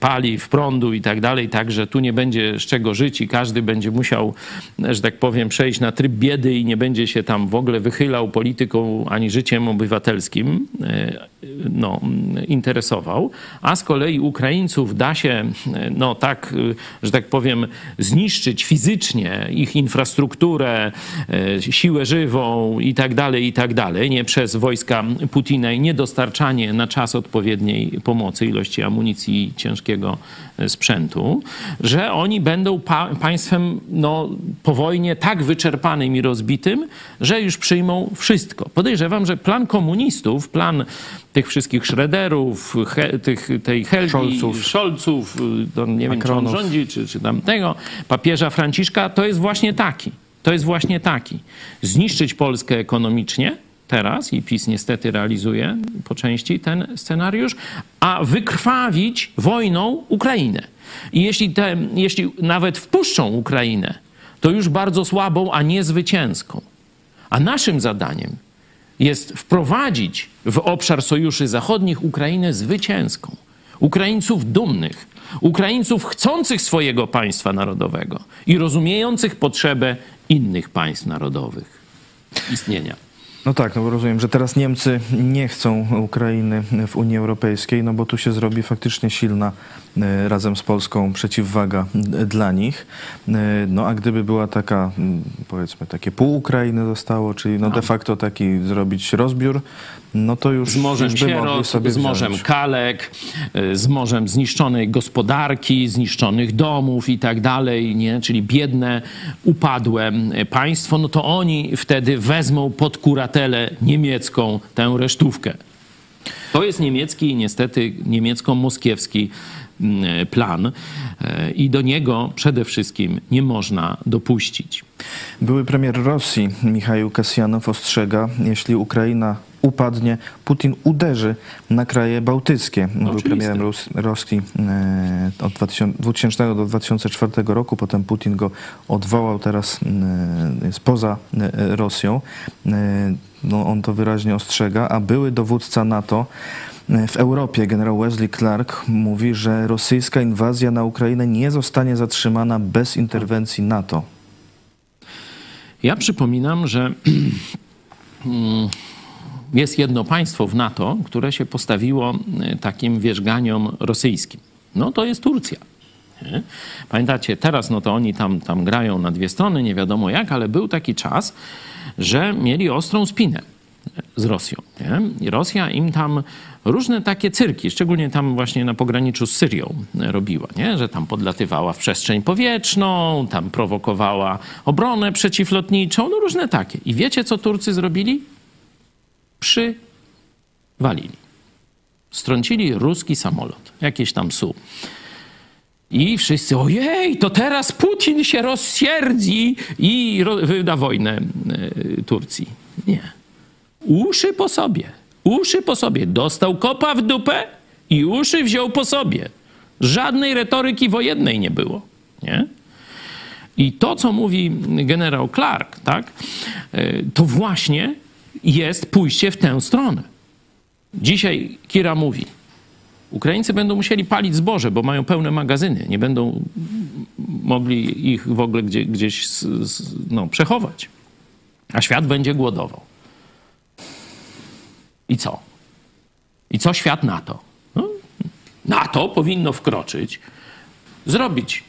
paliw, prądu i tak tak że tu nie będzie z czego żyć i każdy będzie musiał, że tak powiem, przejść na tryb biedy i nie będzie się tam w ogóle wychylał polityką ani życiem obywatelskim, e, no, interesował, a z kolei Ukraińców da się, no tak, że tak powiem, zniszczyć fizycznie ich infrastrukturę, e, siłę żywą i tak dalej, i tak dalej, nie przez wojska Putina i niedostarczanie na czas odpowiedniej pomocy, ilości amunicji ciężkiego sprzętu, że oni będą pa państwem no, po wojnie tak wyczerpanym i rozbitym, że już przyjmą wszystko. Podejrzewam, że plan komunistów, plan tych wszystkich Schroederów, he, tych, tej Helgi, Scholzów, Scholzów to nie wiem, czy on rządzi, czy, czy tamtego, papieża Franciszka, to jest właśnie taki. To jest właśnie taki. Zniszczyć Polskę ekonomicznie, teraz i PiS niestety realizuje po części ten scenariusz, a wykrwawić wojną Ukrainę. I jeśli, te, jeśli nawet wpuszczą Ukrainę, to już bardzo słabą, a nie zwycięską. A naszym zadaniem jest wprowadzić w obszar sojuszy zachodnich Ukrainę zwycięską. Ukraińców dumnych, Ukraińców chcących swojego państwa narodowego i rozumiejących potrzebę innych państw narodowych istnienia. No tak, no rozumiem, że teraz Niemcy nie chcą Ukrainy w Unii Europejskiej, no bo tu się zrobi faktycznie silna razem z Polską przeciwwaga dla nich. E, no a gdyby była taka, powiedzmy, takie pół Ukrainy zostało, czyli no de facto taki zrobić rozbiór, no to już z morzem sierot, z morzem kalek, y, z morzem zniszczonej gospodarki, zniszczonych domów i tak dalej, nie? czyli biedne, upadłe państwo, no to oni wtedy wezmą pod kuratelę niemiecką tę resztówkę. To jest niemiecki, niestety niemiecko-moskiewski plan y, i do niego przede wszystkim nie można dopuścić. Były premier Rosji Michał Kasjanow ostrzega, jeśli Ukraina upadnie, Putin uderzy na kraje bałtyckie. Był premierem Rus Rosji e, od 2000 do 2004 roku, potem Putin go odwołał, teraz e, jest poza e, Rosją. No, on to wyraźnie ostrzega, a były dowódca NATO w Europie, generał Wesley Clark, mówi, że rosyjska inwazja na Ukrainę nie zostanie zatrzymana bez interwencji NATO. Ja przypominam, że (clears throat) jest jedno państwo w NATO, które się postawiło y, takim wierzganiom rosyjskim. No to jest Turcja. Pamiętacie, teraz no to oni tam, tam grają na dwie strony, nie wiadomo jak, ale był taki czas, że mieli ostrą spinę z Rosją. Nie? I Rosja im tam różne takie cyrki, szczególnie tam właśnie na pograniczu z Syrią robiła, nie? że tam podlatywała w przestrzeń powietrzną, tam prowokowała obronę przeciwlotniczą, no różne takie. I wiecie, co Turcy zrobili? Przywalili. Strącili ruski samolot, jakieś tam su. I wszyscy, ojej, to teraz Putin się rozsierdzi i wyda wojnę y, Turcji. Nie. Uszy po sobie. Uszy po sobie. Dostał kopa w dupę i uszy wziął po sobie. Żadnej retoryki wojennej nie było. Nie? I to, co mówi generał Clark, tak, y, to właśnie jest pójście w tę stronę. Dzisiaj Kira mówi, Ukraińcy będą musieli palić zboże, bo mają pełne magazyny. Nie będą mogli ich w ogóle gdzie, gdzieś no, przechować. A świat będzie głodował. I co? I co świat na to? No, NATO powinno wkroczyć, zrobić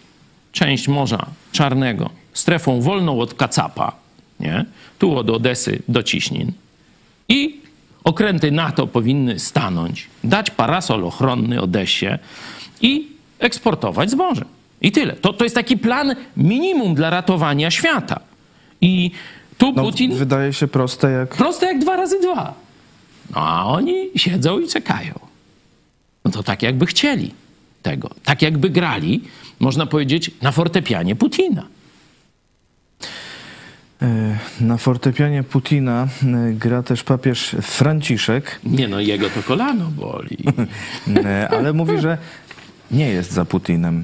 część Morza Czarnego strefą wolną od Kacapa, nie? tu od Odesy do Ciśnin i okręty NATO powinny stanąć, dać parasol ochronny Odesie i eksportować zboże. I tyle. To, to jest taki plan minimum dla ratowania świata. I tu No, Putin... wydaje się proste jak... Proste jak dwa razy dwa. No a oni siedzą i czekają. No to tak jakby chcieli tego. Tak jakby grali, można powiedzieć, na fortepianie Putina. E, Na fortepianie Putina e, gra też papież Franciszek, Nie no, jego to kolano boli. (laughs) e, ale mówi, że nie jest za Putinem.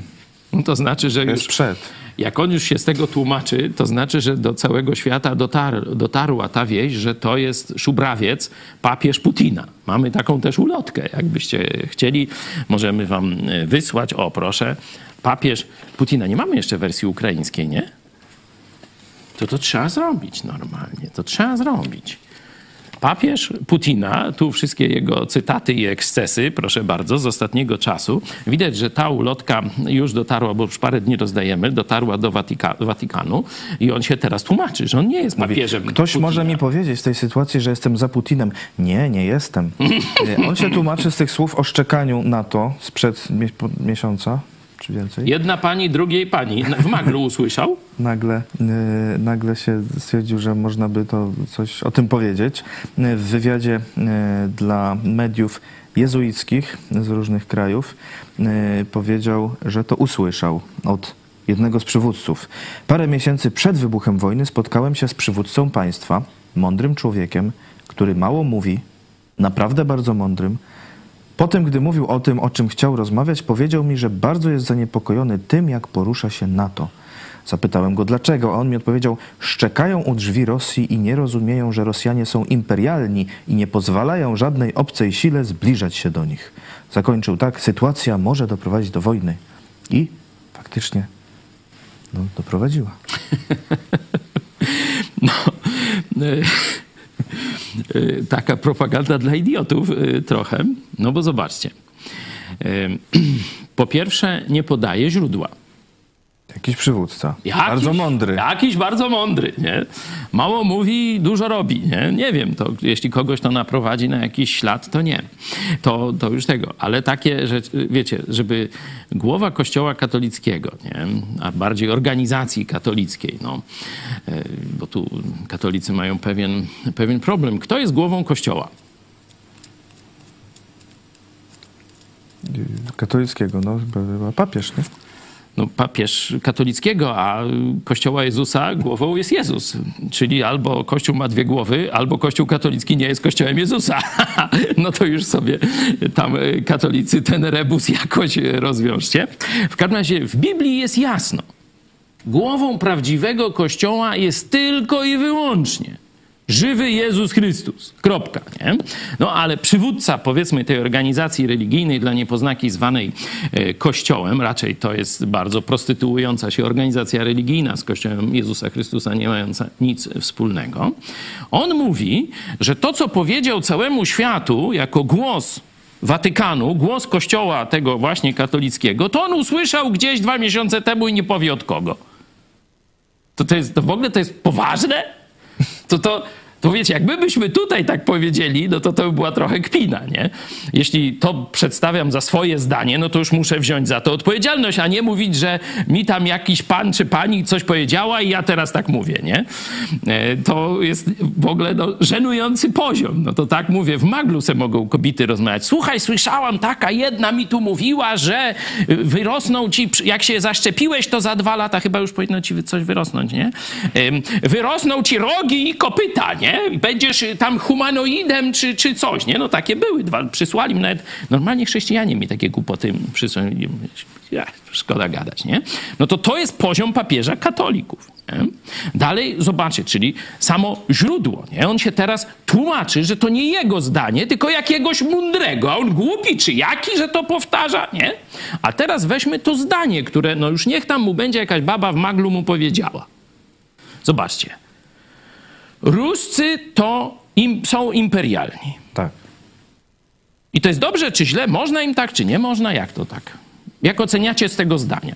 No to znaczy, że jest już przed. Jak on już się z tego tłumaczy, to znaczy, że do całego świata dotar, dotarła ta wieść, że to jest szubrawiec, papież Putina. Mamy taką też ulotkę, jakbyście chcieli, możemy wam e, wysłać. O, proszę, papież Putina. Nie mamy jeszcze wersji ukraińskiej, nie? To to trzeba zrobić normalnie, to trzeba zrobić. Papież Putina, tu wszystkie jego cytaty i ekscesy, proszę bardzo, z ostatniego czasu. Widać, że ta ulotka już dotarła, bo już parę dni rozdajemy, dotarła do Watyka Watykanu i on się teraz tłumaczy, że on nie jest Mówi, papieżem Ktoś Putina. może mi powiedzieć w tej sytuacji, że jestem za Putinem. Nie, nie jestem. (laughs) E, On się tłumaczy z tych słów o szczekaniu NATO sprzed miesiąca, czy więcej. Jedna pani, drugiej pani. W maglu usłyszał. (laughs) Nagle, e, nagle się stwierdził, że można by to coś o tym powiedzieć. E, W wywiadzie e, dla mediów jezuickich z różnych krajów powiedział, że to usłyszał od jednego z przywódców. Parę miesięcy przed wybuchem wojny spotkałem się z przywódcą państwa, mądrym człowiekiem, który mało mówi, naprawdę bardzo mądrym. Potem, gdy mówił o tym, o czym chciał rozmawiać, powiedział mi, że bardzo jest zaniepokojony tym, jak porusza się NATO. Zapytałem go dlaczego, a on mi odpowiedział: Szczekają u drzwi Rosji i nie rozumieją, że Rosjanie są imperialni i nie pozwalają żadnej obcej sile zbliżać się do nich. Zakończył tak: Sytuacja może doprowadzić do wojny. I faktycznie no, doprowadziła. Y, (laughs) y, taka propaganda dla idiotów y, trochę. No bo zobaczcie. Y, (clears throat) Po pierwsze, nie podaje źródła. Jakiś przywódca. Jakiś, bardzo mądry. Jakiś bardzo mądry, nie? Mało mówi, dużo robi, nie? Nie wiem, to jeśli kogoś to naprowadzi na jakiś ślad, to nie. To, to już tego. Ale takie rzeczy, wiecie, żeby głowa kościoła katolickiego, nie? A bardziej organizacji katolickiej, no, e, bo tu katolicy mają pewien, pewien problem. Kto jest głową kościoła? Katolickiego, no papież, nie? No, papież katolickiego, a Kościoła Jezusa głową jest Jezus. Czyli albo Kościół ma dwie głowy, albo Kościół katolicki nie jest Kościołem Jezusa. (laughs) no to już sobie tam e, katolicy ten rebus jakoś rozwiążcie. W każdym razie w Biblii jest jasno. Głową prawdziwego Kościoła jest tylko i wyłącznie Żywy Jezus Chrystus. Kropka, nie? No ale przywódca, powiedzmy, tej organizacji religijnej dla niepoznaki zwanej e, Kościołem, raczej to jest bardzo prostytuująca się organizacja religijna z Kościołem Jezusa Chrystusa, nie mająca nic wspólnego. On mówi, że to, co powiedział całemu światu jako głos Watykanu, głos Kościoła tego właśnie katolickiego, to on usłyszał gdzieś dwa miesiące temu i nie powie od kogo. To, to, jest, to w ogóle to jest poważne? To to to wiecie, jak my byśmy tutaj tak powiedzieli, no to to by była trochę kpina, nie? Jeśli to przedstawiam za swoje zdanie, no to już muszę wziąć za to odpowiedzialność, a nie mówić, że mi tam jakiś pan czy pani coś powiedziała i ja teraz tak mówię, nie? E, to jest w ogóle no, żenujący poziom. No to tak mówię, w maglu se mogą kobiety rozmawiać. Słuchaj, słyszałam, taka jedna mi tu mówiła, że wyrosną ci, jak się zaszczepiłeś, to za dwa lata chyba już powinno ci coś wyrosnąć, nie? Wyrosną ci rogi i kopyta, nie? Nie? Będziesz tam humanoidem czy, czy coś, nie? No takie były. Dwa, przysłali mi nawet, normalnie chrześcijanie mi takie głupoty przysłali. Ja, szkoda gadać, nie? No to to jest poziom papieża katolików. Nie? Dalej zobaczcie, czyli samo źródło. Nie? On się teraz tłumaczy, że to nie jego zdanie, tylko jakiegoś mądrego, a on głupi czy jaki, że to powtarza, nie? A teraz weźmy to zdanie, które no już niech tam mu będzie jakaś baba w maglu mu powiedziała. Zobaczcie. Ruscy to im, są imperialni. Tak. I to jest dobrze czy źle? Można im tak, czy nie można? Jak to tak? Jak oceniacie z tego zdania?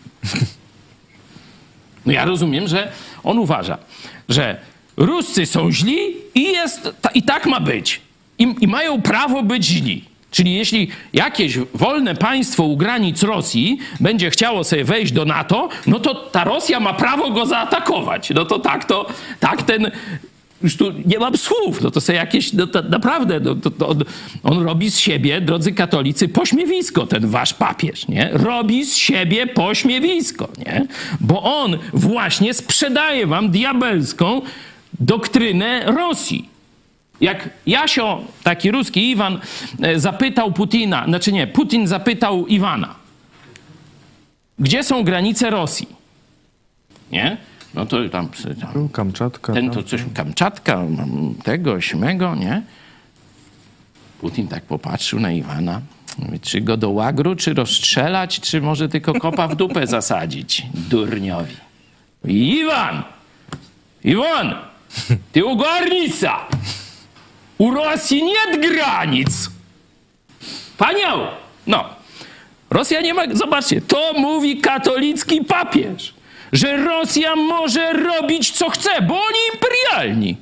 No ja rozumiem, że on uważa, że Ruscy są źli i, jest, i tak ma być. I, I mają prawo być źli. Czyli jeśli jakieś wolne państwo u granic Rosji będzie chciało sobie wejść do NATO, no to ta Rosja ma prawo go zaatakować. No to tak, to tak ten już tu nie mam słów, no to są jakieś, no to naprawdę, no to, to on, on, robi z siebie, drodzy katolicy, pośmiewisko, ten wasz papież, nie? Robi z siebie pośmiewisko, nie? Bo on właśnie sprzedaje wam diabelską doktrynę Rosji. Jak Jasio, taki ruski Iwan, e, zapytał Putina, znaczy nie, Putin zapytał Iwana, gdzie są granice Rosji? Nie? No to tam... tam Kamczatka. Ten to coś, Kamczatka, tego, śmego, nie? Putin tak popatrzył na Iwana. Mówi, czy go do łagru, czy rozstrzelać, czy może tylko kopa w dupę zasadzić? Durniowi. Iwan! Iwan! Ty ugarnica! U Rosji nie granic! Paniał! No. Rosja nie ma... Zobaczcie, to mówi katolicki papież że Rosja może robić co chce, bo oni imperialni.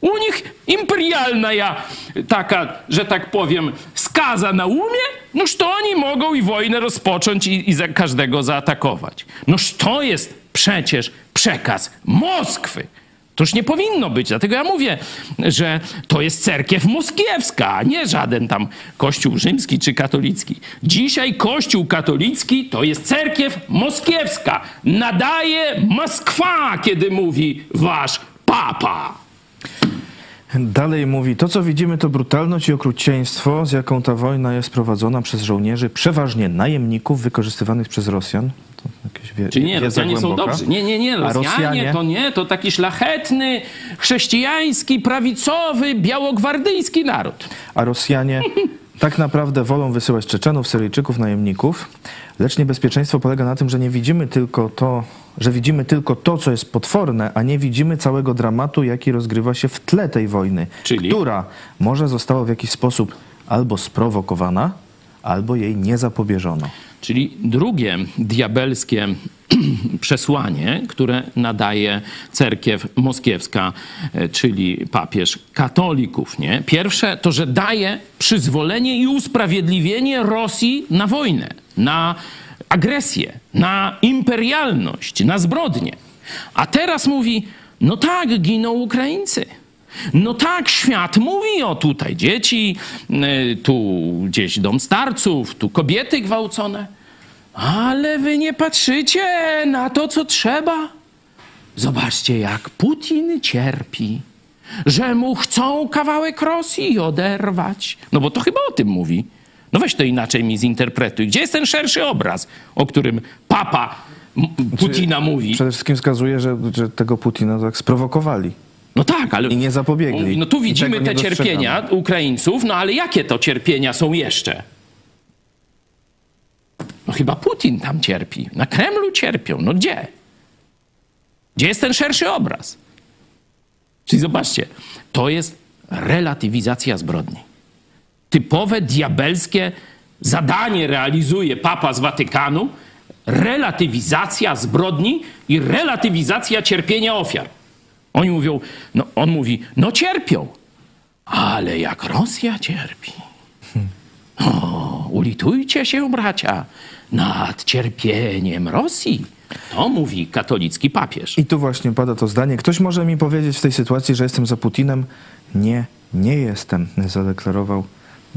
U nich imperialna ja taka, że tak powiem, skaza na umie, noż to oni mogą i wojnę rozpocząć i, i za każdego zaatakować. Noż to jest przecież przekaz Moskwy. Toż nie powinno być. Dlatego ja mówię, że to jest cerkiew moskiewska, a nie żaden tam kościół rzymski czy katolicki. Dzisiaj kościół katolicki to jest cerkiew moskiewska. Nadaje Moskwa, kiedy mówi wasz papa. Dalej mówi, to co widzimy to brutalność i okrucieństwo, z jaką ta wojna jest prowadzona przez żołnierzy, przeważnie najemników wykorzystywanych przez Rosjan. Wie, Czy nie, Rosjanie są dobrzy. Nie, nie, nie, Rosjanie, Rosjanie to nie, to taki szlachetny, chrześcijański, prawicowy, białogwardyjski naród. A Rosjanie (laughs) tak naprawdę wolą wysyłać Czeczenów, Syryjczyków, najemników, lecz niebezpieczeństwo polega na tym, że nie widzimy tylko to, że widzimy tylko to, co jest potworne, a nie widzimy całego dramatu, jaki rozgrywa się w tle tej wojny, Czyli? która może została w jakiś sposób albo sprowokowana, albo jej nie zapobieżono. Czyli drugie diabelskie (clears throat) przesłanie, które nadaje cerkiew moskiewska, e, czyli papież katolików. Nie? Pierwsze to, że daje przyzwolenie i usprawiedliwienie Rosji na wojnę, na agresję, na imperialność, na zbrodnie. A teraz mówi, no tak, giną Ukraińcy. No tak, świat mówi o tutaj dzieci, y, tu gdzieś dom starców, tu kobiety gwałcone. Ale wy nie patrzycie na to, co trzeba. Zobaczcie, jak Putin cierpi, że mu chcą kawałek Rosji oderwać. No bo to chyba o tym mówi. No weź to inaczej mi zinterpretuj. Gdzie jest ten szerszy obraz, o którym papa Putina mówi? Przede wszystkim wskazuje, że, że tego Putina tak sprowokowali No tak, ale. I nie zapobiegli. No tu widzimy te cierpienia. Ukraińców, no ale jakie to cierpienia są jeszcze? No chyba Putin tam cierpi. Na Kremlu cierpią. No gdzie? Gdzie jest ten szerszy obraz? Czyli zobaczcie, to jest relatywizacja zbrodni. Typowe diabelskie zadanie realizuje papa z Watykanu. Relatywizacja zbrodni i relatywizacja cierpienia ofiar. Oni mówią, no on mówi, no cierpią, ale jak Rosja cierpi. O, ulitujcie się, bracia, nad cierpieniem Rosji. To mówi katolicki papież. I tu właśnie pada to zdanie. Ktoś może mi powiedzieć w tej sytuacji, że jestem za Putinem? Nie, nie jestem, zadeklarował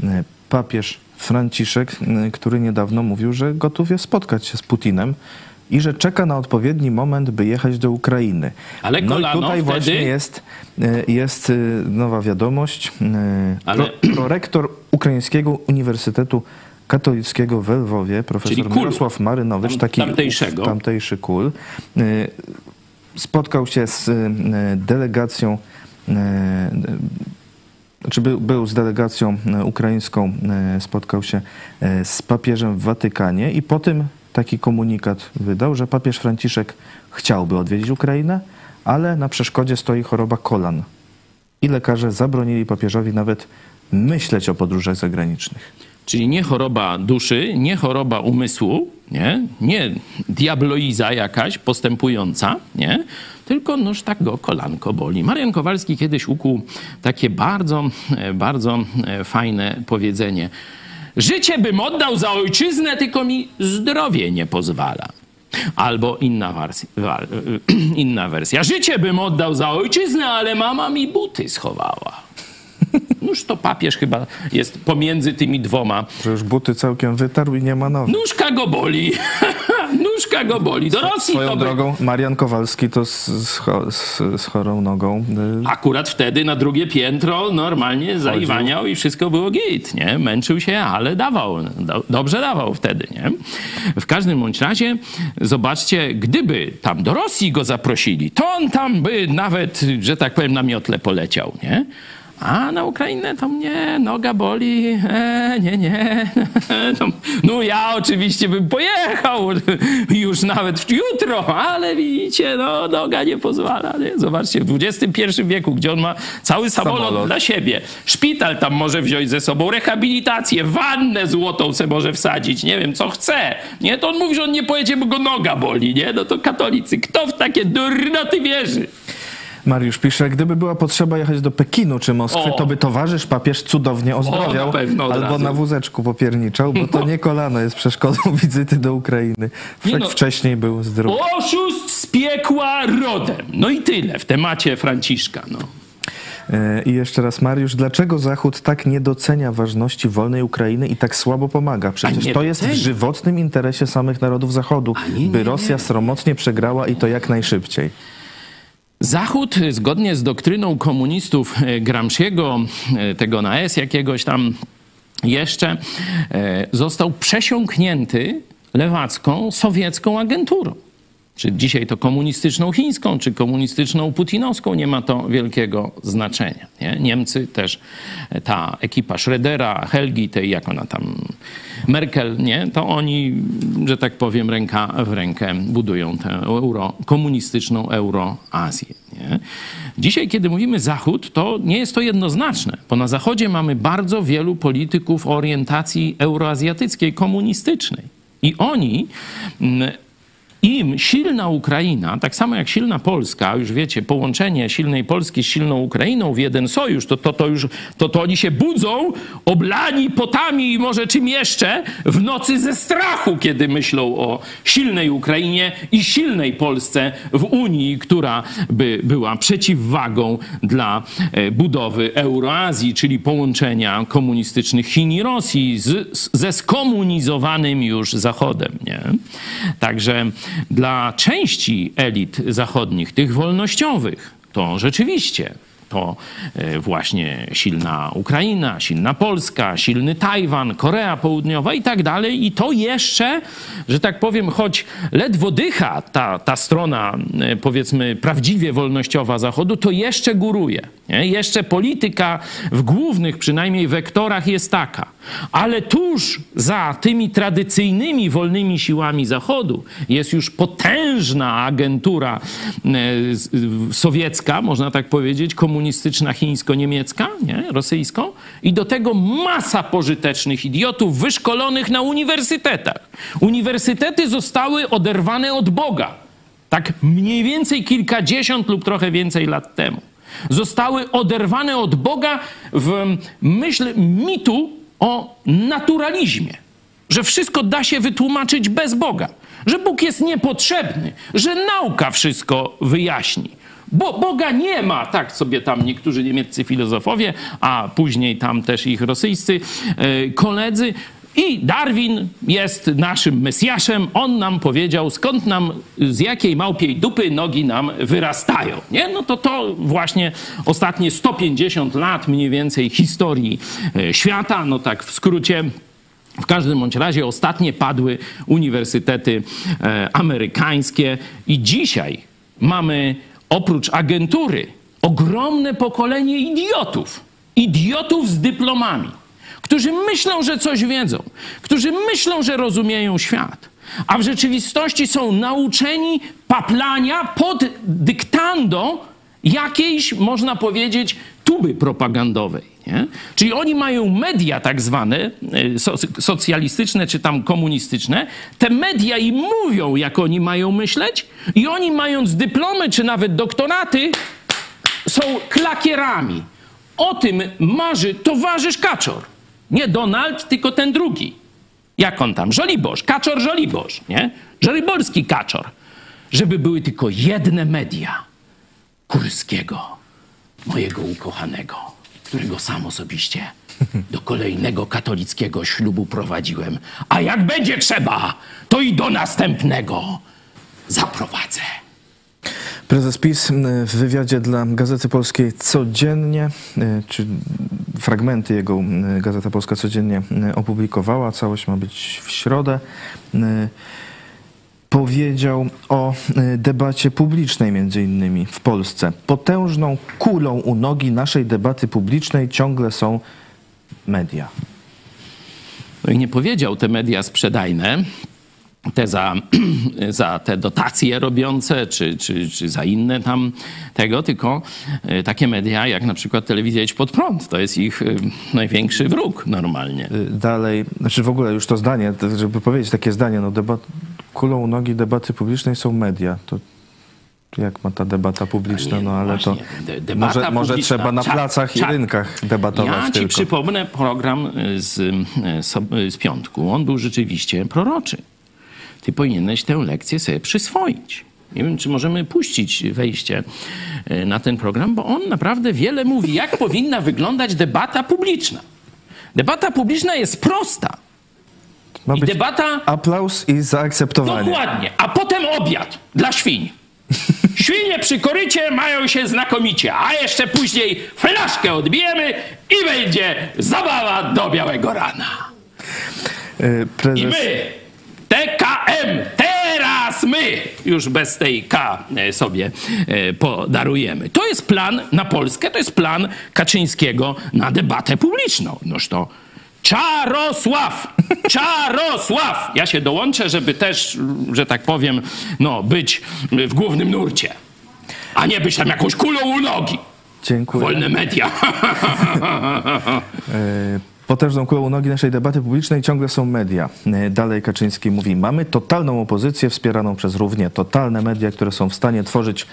e, papież Franciszek, e, który niedawno mówił, że gotów jest spotkać się z Putinem i że czeka na odpowiedni moment, by jechać do Ukrainy. Ale no i kolano tutaj wtedy- właśnie jest, e, jest e, nowa wiadomość. E, Ale- Pro, prorektor Ukraińskiego Uniwersytetu Katolickiego w Lwowie, profesor. Mirosław Marynowicz, Tam- taki tamtejszego. tamtejszy kul, spotkał się z delegacją, y, czy był, był z delegacją ukraińską, spotkał się z papieżem w Watykanie i po tym taki komunikat wydał, że papież Franciszek chciałby odwiedzić Ukrainę, ale na przeszkodzie stoi choroba kolan. I lekarze zabronili papieżowi nawet myśleć o podróżach zagranicznych. Czyli nie choroba duszy, nie choroba umysłu, nie, nie diabloiza jakaś postępująca, nie, tylko noż tak go kolanko boli. Marian Kowalski kiedyś ukuł takie bardzo, e, bardzo e, fajne powiedzenie. Życie bym oddał za ojczyznę, tylko mi zdrowie nie pozwala. Albo inna, wersja, (clears throat) inna wersja. Życie bym oddał za ojczyznę, ale mama mi buty schowała. (laughs) Noż to papież chyba jest pomiędzy tymi dwoma. Że już buty całkiem wytarł i nie ma nowych. Nóżka go boli. (laughs) Nóżka go boli. Do Rosji Swoją to by... drogą, Marian Kowalski to z, z, z, z chorą nogą. y, Akurat wtedy na drugie piętro normalnie zaiwaniał i wszystko było git, nie? Męczył się, ale dawał. Do, dobrze dawał wtedy, nie? W każdym bądź razie, zobaczcie, gdyby tam do Rosji go zaprosili, to on tam by nawet, że tak powiem, na miotle poleciał, nie? A na Ukrainę to mnie noga boli, e, nie, nie. (laughs) No, ja oczywiście bym pojechał już nawet w jutro, ale widzicie, no noga nie pozwala. Nie? Zobaczcie, w XXI wieku, gdzie on ma cały samolot, Samolot. dla siebie, szpital tam może wziąć ze sobą, rehabilitację, wannę złotą se może wsadzić, nie wiem, co chce. Nie, to on mówi, że on nie pojedzie, bo go noga boli, nie? No to katolicy, kto w takie durnoty wierzy? Mariusz pisze, gdyby była potrzeba jechać do Pekinu czy Moskwy, O! to by towarzysz papież cudownie ozdrowiał, na pewno albo razu. na wózeczku popierniczał, bo to nie kolano jest przeszkodą (laughs) wizyty do Ukrainy. Nie Jak no. wcześniej był zdrowy. Oszust z piekła rodem. No i tyle w temacie Franciszka, no. E, I jeszcze raz, Mariusz, dlaczego Zachód tak nie docenia ważności wolnej Ukrainy i tak słabo pomaga? Przecież nie to jest w żywotnym interesie samych narodów Zachodu, nie, nie, by nie. Rosja sromotnie przegrała i to jak najszybciej. Zachód, zgodnie z doktryną komunistów e, Gramsciego, e, tego na S jakiegoś tam jeszcze, e, został przesiąknięty lewacką, sowiecką agenturą. Czy dzisiaj to komunistyczną chińską, czy komunistyczną putinowską, nie ma to wielkiego znaczenia. Nie? Niemcy też, e, ta ekipa Schrödera, Helgi, tej jak ona tam, Merkel, nie? to oni, że tak powiem, ręka w rękę budują tę euro, komunistyczną Euroazję. Nie? Dzisiaj, kiedy mówimy Zachód, to nie jest to jednoznaczne, bo na Zachodzie mamy bardzo wielu polityków orientacji euroazjatyckiej, komunistycznej. I oni mm, im silna Ukraina, tak samo jak silna Polska, już wiecie, połączenie silnej Polski z silną Ukrainą w jeden sojusz, to, to, to już to, to oni się budzą, oblani potami i może czym jeszcze, w nocy ze strachu, kiedy myślą o silnej Ukrainie i silnej Polsce w Unii, która by była przeciwwagą dla e, budowy Euroazji, czyli połączenia komunistycznych Chin i Rosji z, ze skomunizowanym już Zachodem. Nie? Także dla części elit zachodnich, tych wolnościowych, to rzeczywiście to e, właśnie silna Ukraina, silna Polska, silny Tajwan, Korea Południowa i tak dalej. I to jeszcze, że tak powiem, choć ledwo dycha ta, ta strona, e, powiedzmy, prawdziwie wolnościowa Zachodu, to jeszcze góruje. Nie? Jeszcze polityka w głównych przynajmniej wektorach jest taka. Ale tuż za tymi tradycyjnymi wolnymi siłami Zachodu jest już potężna agentura e, sowiecka, można tak powiedzieć, komunistyczna, chińsko-niemiecka, nie? rosyjsko, i do tego masa pożytecznych idiotów wyszkolonych na uniwersytetach. Uniwersytety zostały oderwane od Boga. Tak mniej więcej kilkadziesiąt lub trochę więcej lat temu. Zostały oderwane od Boga w myśl mitu o naturalizmie, że wszystko da się wytłumaczyć bez Boga, że Bóg jest niepotrzebny, że nauka wszystko wyjaśni. Bo Boga nie ma, tak sobie tam niektórzy niemieccy filozofowie, a później tam też ich rosyjscy e, koledzy. I Darwin jest naszym Mesjaszem. On nam powiedział, skąd nam, z jakiej małpiej dupy nogi nam wyrastają. Nie? No to to właśnie ostatnie 150 lat mniej więcej historii e, świata, no tak w skrócie. W każdym bądź razie ostatnie padły uniwersytety e, amerykańskie i dzisiaj mamy oprócz agentury ogromne pokolenie idiotów. Idiotów z dyplomami, którzy myślą, że coś wiedzą, którzy myślą, że rozumieją świat, a w rzeczywistości są nauczeni paplania pod dyktando jakiejś, można powiedzieć, tuby propagandowej. Nie? Czyli oni mają media tak zwane, e, socjalistyczne czy tam komunistyczne. Te media im mówią, jak oni mają myśleć, i oni, mając dyplomy czy nawet doktoraty, są klakierami. O tym marzy towarzysz Kaczor. Nie Donald, tylko ten drugi. Jak on tam? Żoliborz. Kaczor Żoliborz, nie? Żoliborski Kaczor. Żeby były tylko jedne media. Kurskiego, mojego ukochanego którego sam osobiście (laughs) do kolejnego katolickiego ślubu prowadziłem. A jak będzie trzeba, to i do następnego zaprowadzę. Prezes PiS w wywiadzie dla Gazety Polskiej codziennie, czy fragmenty jego Gazeta Polska codziennie opublikowała, całość ma być w środę powiedział o y, debacie publicznej między innymi w Polsce. Potężną kulą u nogi naszej debaty publicznej ciągle są media. No i nie powiedział te media sprzedajne, te za, (clears throat) za te dotacje robiące, czy, czy, czy za inne tam tego, tylko y, takie media jak na przykład telewizja Idź Pod Prąd. To jest ich y, największy wróg normalnie. Dalej, znaczy w ogóle już to zdanie, żeby powiedzieć takie zdanie, no debat, kulą u nogi debaty publicznej są media. To jak ma ta debata publiczna, nie, no ale właśnie, to może, może trzeba na placach i rynkach debatować Ja ci tylko. przypomnę program z, z piątku. On był rzeczywiście proroczy. Ty powinieneś tę lekcję sobie przyswoić. Nie wiem, czy możemy puścić wejście na ten program, bo on naprawdę wiele mówi, jak (laughs) powinna wyglądać debata publiczna. Debata publiczna jest prosta. Ma I debata. Aplauz i zaakceptowanie. Dokładnie. A potem obiad dla świń. (laughs) Świnie przy korycie mają się znakomicie, a jeszcze później flaszkę odbijemy i będzie zabawa do białego rana. Yy, prezes... I my, TKM, teraz my, już bez tej K e, sobie e, podarujemy. To jest plan na Polskę, to jest plan Kaczyńskiego na debatę publiczną. Noż to Czarosław! (laughs) Czarosław! Ja się dołączę, żeby też, że tak powiem, no, być w głównym nurcie. A nie być tam jakąś kulą u nogi. Dziękuję. Wolne media. (laughs) Potężną kulą u nogi naszej debaty publicznej ciągle są media. E, dalej Kaczyński mówi, mamy totalną opozycję wspieraną przez równie totalne media, które są w stanie tworzyć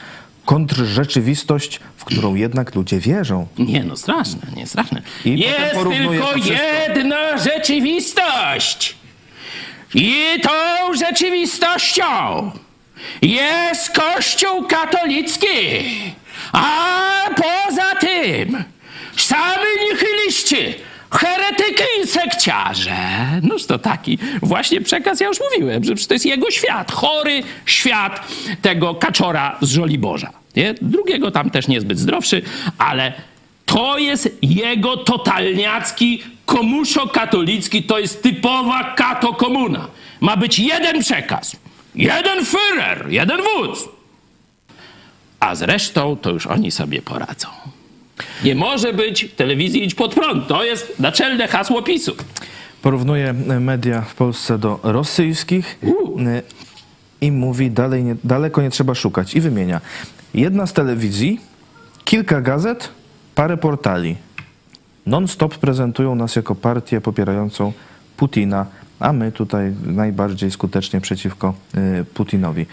kontrrzeczywistość, w którą jednak ludzie wierzą. Nie, no straszne, nie straszne. I Jest tylko jedna rzeczywistość. I tą rzeczywistością jest Kościół katolicki. A poza tym sami nihyliści, heretyki sekciarze. Noż to taki właśnie przekaz, ja już mówiłem, że to jest jego świat, chory świat tego kaczora z Żoliborza. Nie? Drugiego tam też niezbyt zdrowszy, ale to jest jego totalniacki komuszo-katolicki, to jest typowa kato-komuna. Ma być jeden przekaz, jeden Führer, jeden wódz. A zresztą to już oni sobie poradzą. Nie może być telewizji idź pod prąd. To jest naczelne hasło PiSu. Porównuje media w Polsce do rosyjskich y, i mówi dalej nie, daleko nie trzeba szukać i wymienia. Jedna z telewizji, kilka gazet, parę portali. Non-stop prezentują nas jako partię popierającą Putina, a my tutaj najbardziej skutecznie przeciwko y, Putinowi.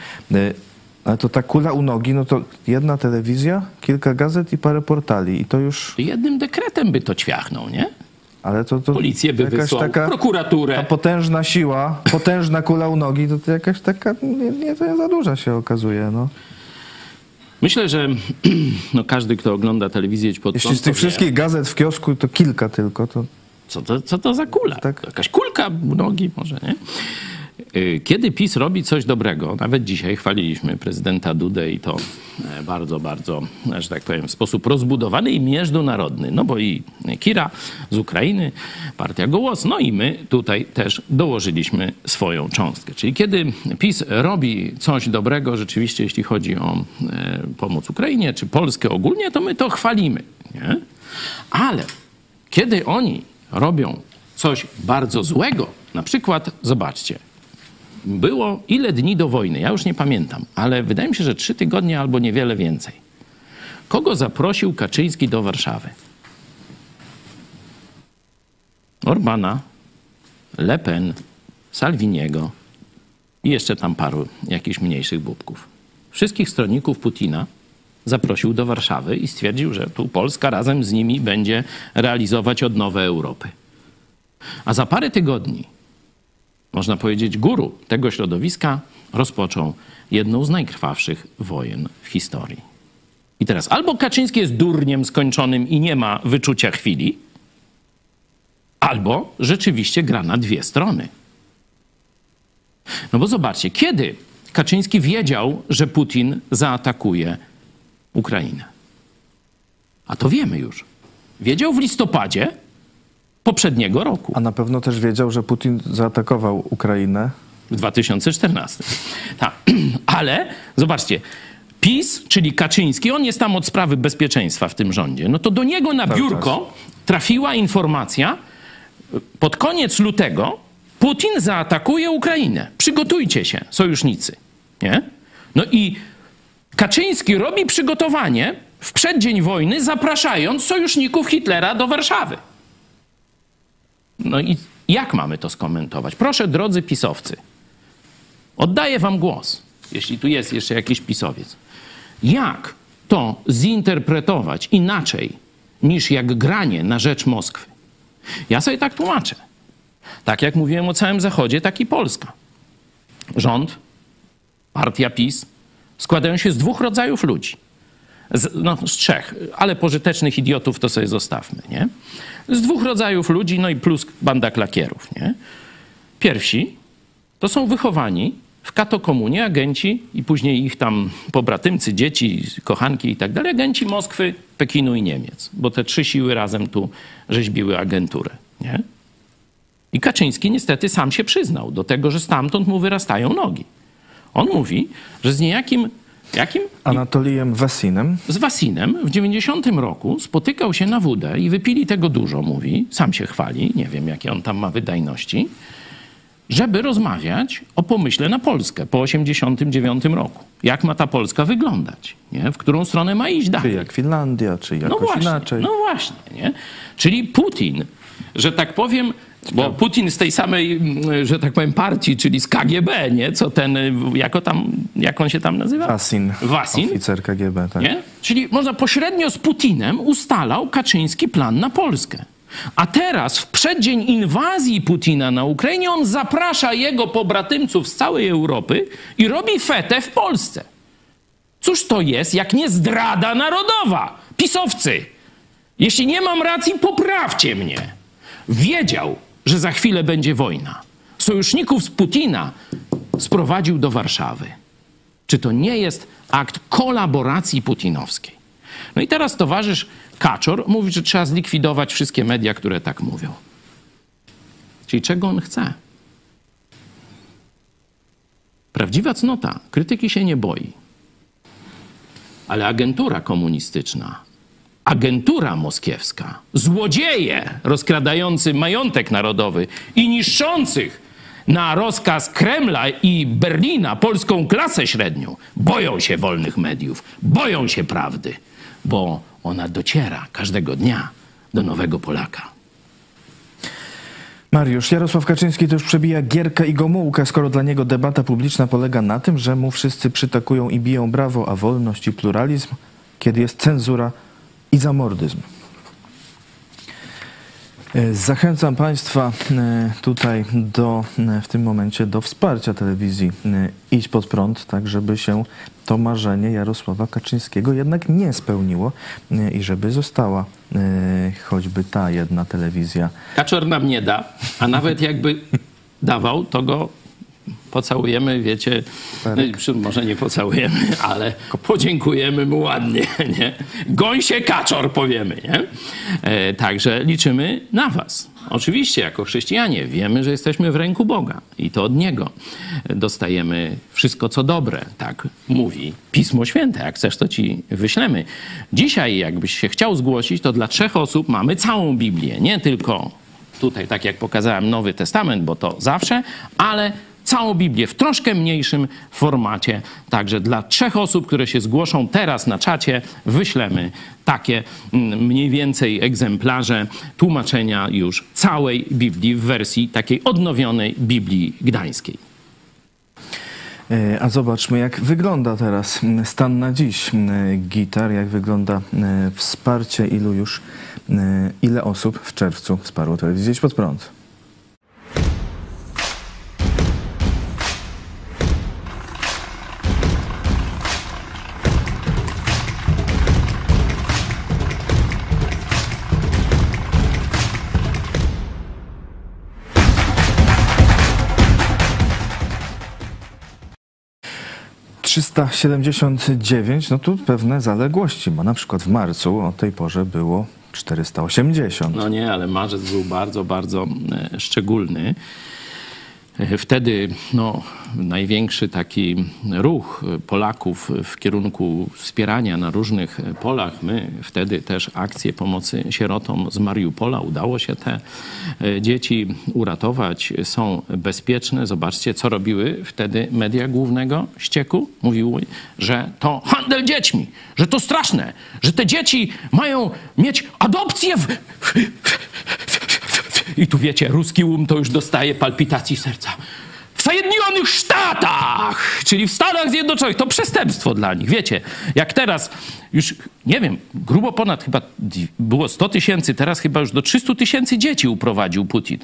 Ale to ta kula u nogi, no to jedna telewizja, kilka gazet i parę portali. I to już, Jednym dekretem by to ćwiachnął, nie? ale to... to Policję by jakaś wysłał, taka... prokuraturę. Ta potężna siła, potężna kula u nogi, to, to jakaś taka, nie, nie, to nie za duża się okazuje, no. Myślę, że (clears throat) no, każdy, kto ogląda telewizję pod Jeśli z tych wszystkich gazet w kiosku to kilka tylko, to Co to, co to za kula? Tak. Jakaś kulka u nogi może, nie? Y, Kiedy PiS robi coś dobrego, nawet dzisiaj chwaliliśmy prezydenta Dudę i to e, bardzo, bardzo, że tak powiem, w sposób rozbudowany i międzynarodny. No bo i Kira z Ukrainy, partia Gołos, no i my tutaj też dołożyliśmy swoją cząstkę. Czyli kiedy PiS robi coś dobrego rzeczywiście, jeśli chodzi o e, pomoc Ukrainie, czy Polskę ogólnie, to my to chwalimy, nie? Ale kiedy oni robią coś bardzo złego, na przykład, zobaczcie, było ile dni do wojny, ja już nie pamiętam, ale wydaje mi się, że trzy tygodnie albo niewiele więcej. Kogo zaprosił Kaczyński do Warszawy? Orbana, Le Pen, Salviniego i jeszcze tam paru jakichś mniejszych bubków. Wszystkich stronników Putina zaprosił do Warszawy i stwierdził, że tu Polska razem z nimi będzie realizować odnowę Europy. A za parę tygodni, można powiedzieć, guru tego środowiska rozpoczął jedną z najkrwawszych wojen w historii. I teraz albo Kaczyński jest durniem skończonym i nie ma wyczucia chwili, albo rzeczywiście gra na dwie strony. No bo zobaczcie, kiedy Kaczyński wiedział, że Putin zaatakuje Ukrainę? A to wiemy już. Wiedział w listopadzie poprzedniego roku. a na pewno też wiedział, że Putin zaatakował Ukrainę. W 2014. Tak. (clears throat) Ale zobaczcie, PiS, czyli Kaczyński, on jest tam od sprawy bezpieczeństwa w tym rządzie. No to do niego na biurko trafiła informacja pod koniec lutego Putin zaatakuje Ukrainę. Przygotujcie się, sojusznicy. Nie? No i Kaczyński robi przygotowanie w przeddzień wojny, zapraszając sojuszników Hitlera do Warszawy. No i jak mamy to skomentować? Proszę, drodzy pisowcy, oddaję wam głos, jeśli tu jest jeszcze jakiś pisowiec. Jak to zinterpretować inaczej niż jak granie na rzecz Moskwy? Ja sobie tak tłumaczę. Tak jak mówiłem o całym Zachodzie, tak i Polska. Rząd, partia PiS składają się z dwóch rodzajów ludzi. Z, no, z trzech, ale pożytecznych idiotów to sobie zostawmy, nie? Z dwóch rodzajów ludzi, no i plus banda klakierów, nie? Pierwsi to są wychowani w katokomunie agenci i później ich tam pobratymcy, dzieci, kochanki i tak dalej, agenci Moskwy, Pekinu i Niemiec, bo te trzy siły razem tu rzeźbiły agenturę, nie? I Kaczyński niestety sam się przyznał do tego, że stamtąd mu wyrastają nogi. On mówi, że z niejakim jakim? Anatolijem Wasinem. z Wasinem w 90 roku spotykał się na WD i wypili tego dużo, mówi, sam się chwali, nie wiem jakie on tam ma wydajności, żeby rozmawiać o pomyśle na Polskę po 89 roku. Jak ma ta Polska wyglądać? Nie? W którą stronę ma iść Czy dalej? jak Finlandia, czy jakoś no właśnie, inaczej. No właśnie, nie? Czyli Putin, że tak powiem, bo Putin z tej samej, że tak powiem, partii, czyli z KGB, nie? Co ten, y, jako tam, jak on się tam nazywa? Wasin. Wasin? Oficer KGB, tak. Nie? Czyli można pośrednio z Putinem ustalał Kaczyński plan na Polskę. A teraz, w przeddzień inwazji Putina na Ukrainie, on zaprasza jego pobratymców z całej Europy i robi fetę w Polsce. Cóż to jest, jak nie zdrada narodowa? Pisowcy, jeśli nie mam racji, poprawcie mnie. Wiedział, że za chwilę będzie wojna. Sojuszników z Putina sprowadził do Warszawy. Czy to nie jest akt kolaboracji putinowskiej? No i teraz towarzysz Kaczor mówi, że trzeba zlikwidować wszystkie media, które tak mówią. Czyli czego on chce? Prawdziwa cnota krytyki się nie boi. Ale agentura komunistyczna, agentura moskiewska, złodzieje rozkradający majątek narodowy i niszczących na rozkaz Kremla i Berlina polską klasę średnią, boją się wolnych mediów, boją się prawdy, bo ona dociera każdego dnia do nowego Polaka. Mariusz, Jarosław Kaczyński to już przebija Gierkę i Gomułkę, skoro dla niego debata publiczna polega na tym, że mu wszyscy przytakują i biją brawo, a wolność i pluralizm, kiedy jest cenzura i zamordyzm. E, Zachęcam Państwa e, tutaj do, e, w tym momencie do wsparcia telewizji Idź Pod Prąd, tak żeby się to marzenie Jarosława Kaczyńskiego jednak nie spełniło i żeby została choćby ta jedna telewizja. Kaczor nam nie da, a nawet jakby dawał, to go pocałujemy, wiecie, no, może nie pocałujemy, ale podziękujemy mu ładnie, (laughs) nie? Gońsie kaczor powiemy, nie? E, także liczymy na was. Oczywiście, jako chrześcijanie wiemy, że jesteśmy w ręku Boga i to od Niego dostajemy wszystko, co dobre. Tak mówi Pismo Święte. Jak chcesz, to ci wyślemy. Dzisiaj, jakbyś się chciał zgłosić, to dla trzech osób mamy całą Biblię. Nie tylko tutaj, tak jak pokazałem, Nowy Testament, bo to zawsze, ale całą Biblię w troszkę mniejszym formacie. Także dla trzech osób, które się zgłoszą teraz na czacie, wyślemy takie mm, mniej więcej egzemplarze tłumaczenia już całej Biblii w wersji takiej odnowionej Biblii Gdańskiej. E, a zobaczmy, jak wygląda teraz stan na dziś gitar, jak wygląda e, wsparcie, ilu już, e, ile osób w czerwcu wsparło telewizję pod prąd. 379, no tu pewne zaległości, bo na przykład w marcu o tej porze było 480. No nie, ale marzec był bardzo, bardzo e, szczególny. Wtedy no, największy taki ruch Polaków w kierunku wspierania na różnych polach. My wtedy też akcje pomocy sierotom z Mariupola. Udało się te e, dzieci uratować. Są bezpieczne. Zobaczcie, co robiły wtedy media głównego ścieku. Mówiły, że to handel dziećmi, że to straszne, że te dzieci mają mieć adopcję w, w, w, i tu wiecie, ruski um to już dostaje palpitacji serca. W Sojedinionych Sztatach, czyli w Stanach Zjednoczonych, to przestępstwo dla nich. Wiecie, jak teraz już, nie wiem, grubo ponad chyba było 100 tysięcy, teraz chyba już do 300 tysięcy dzieci uprowadził Putin.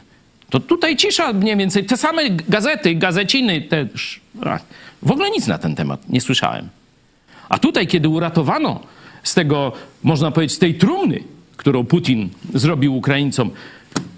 To tutaj cisza mniej więcej. Te same gazety, gazeciny, te... W ogóle nic na ten temat nie słyszałem. A tutaj, kiedy uratowano z tego, można powiedzieć, z tej trumny, którą Putin zrobił Ukraińcom,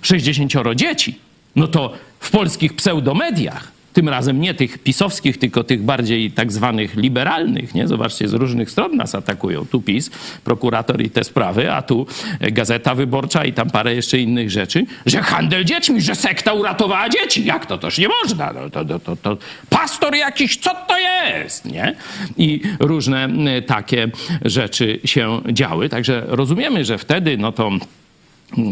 60 dzieci, no to w polskich pseudomediach, tym razem nie tych pisowskich, tylko tych bardziej tak zwanych liberalnych, nie? Zobaczcie, z różnych stron nas atakują. Tu PiS, prokurator i te sprawy, a tu Gazeta Wyborcza i tam parę jeszcze innych rzeczy, że handel dziećmi, że sekta uratowała dzieci. Jak to? Toż nie można. No, to, to, to, to pastor jakiś, co to jest, nie? I różne takie rzeczy się działy. Także rozumiemy, że wtedy, no to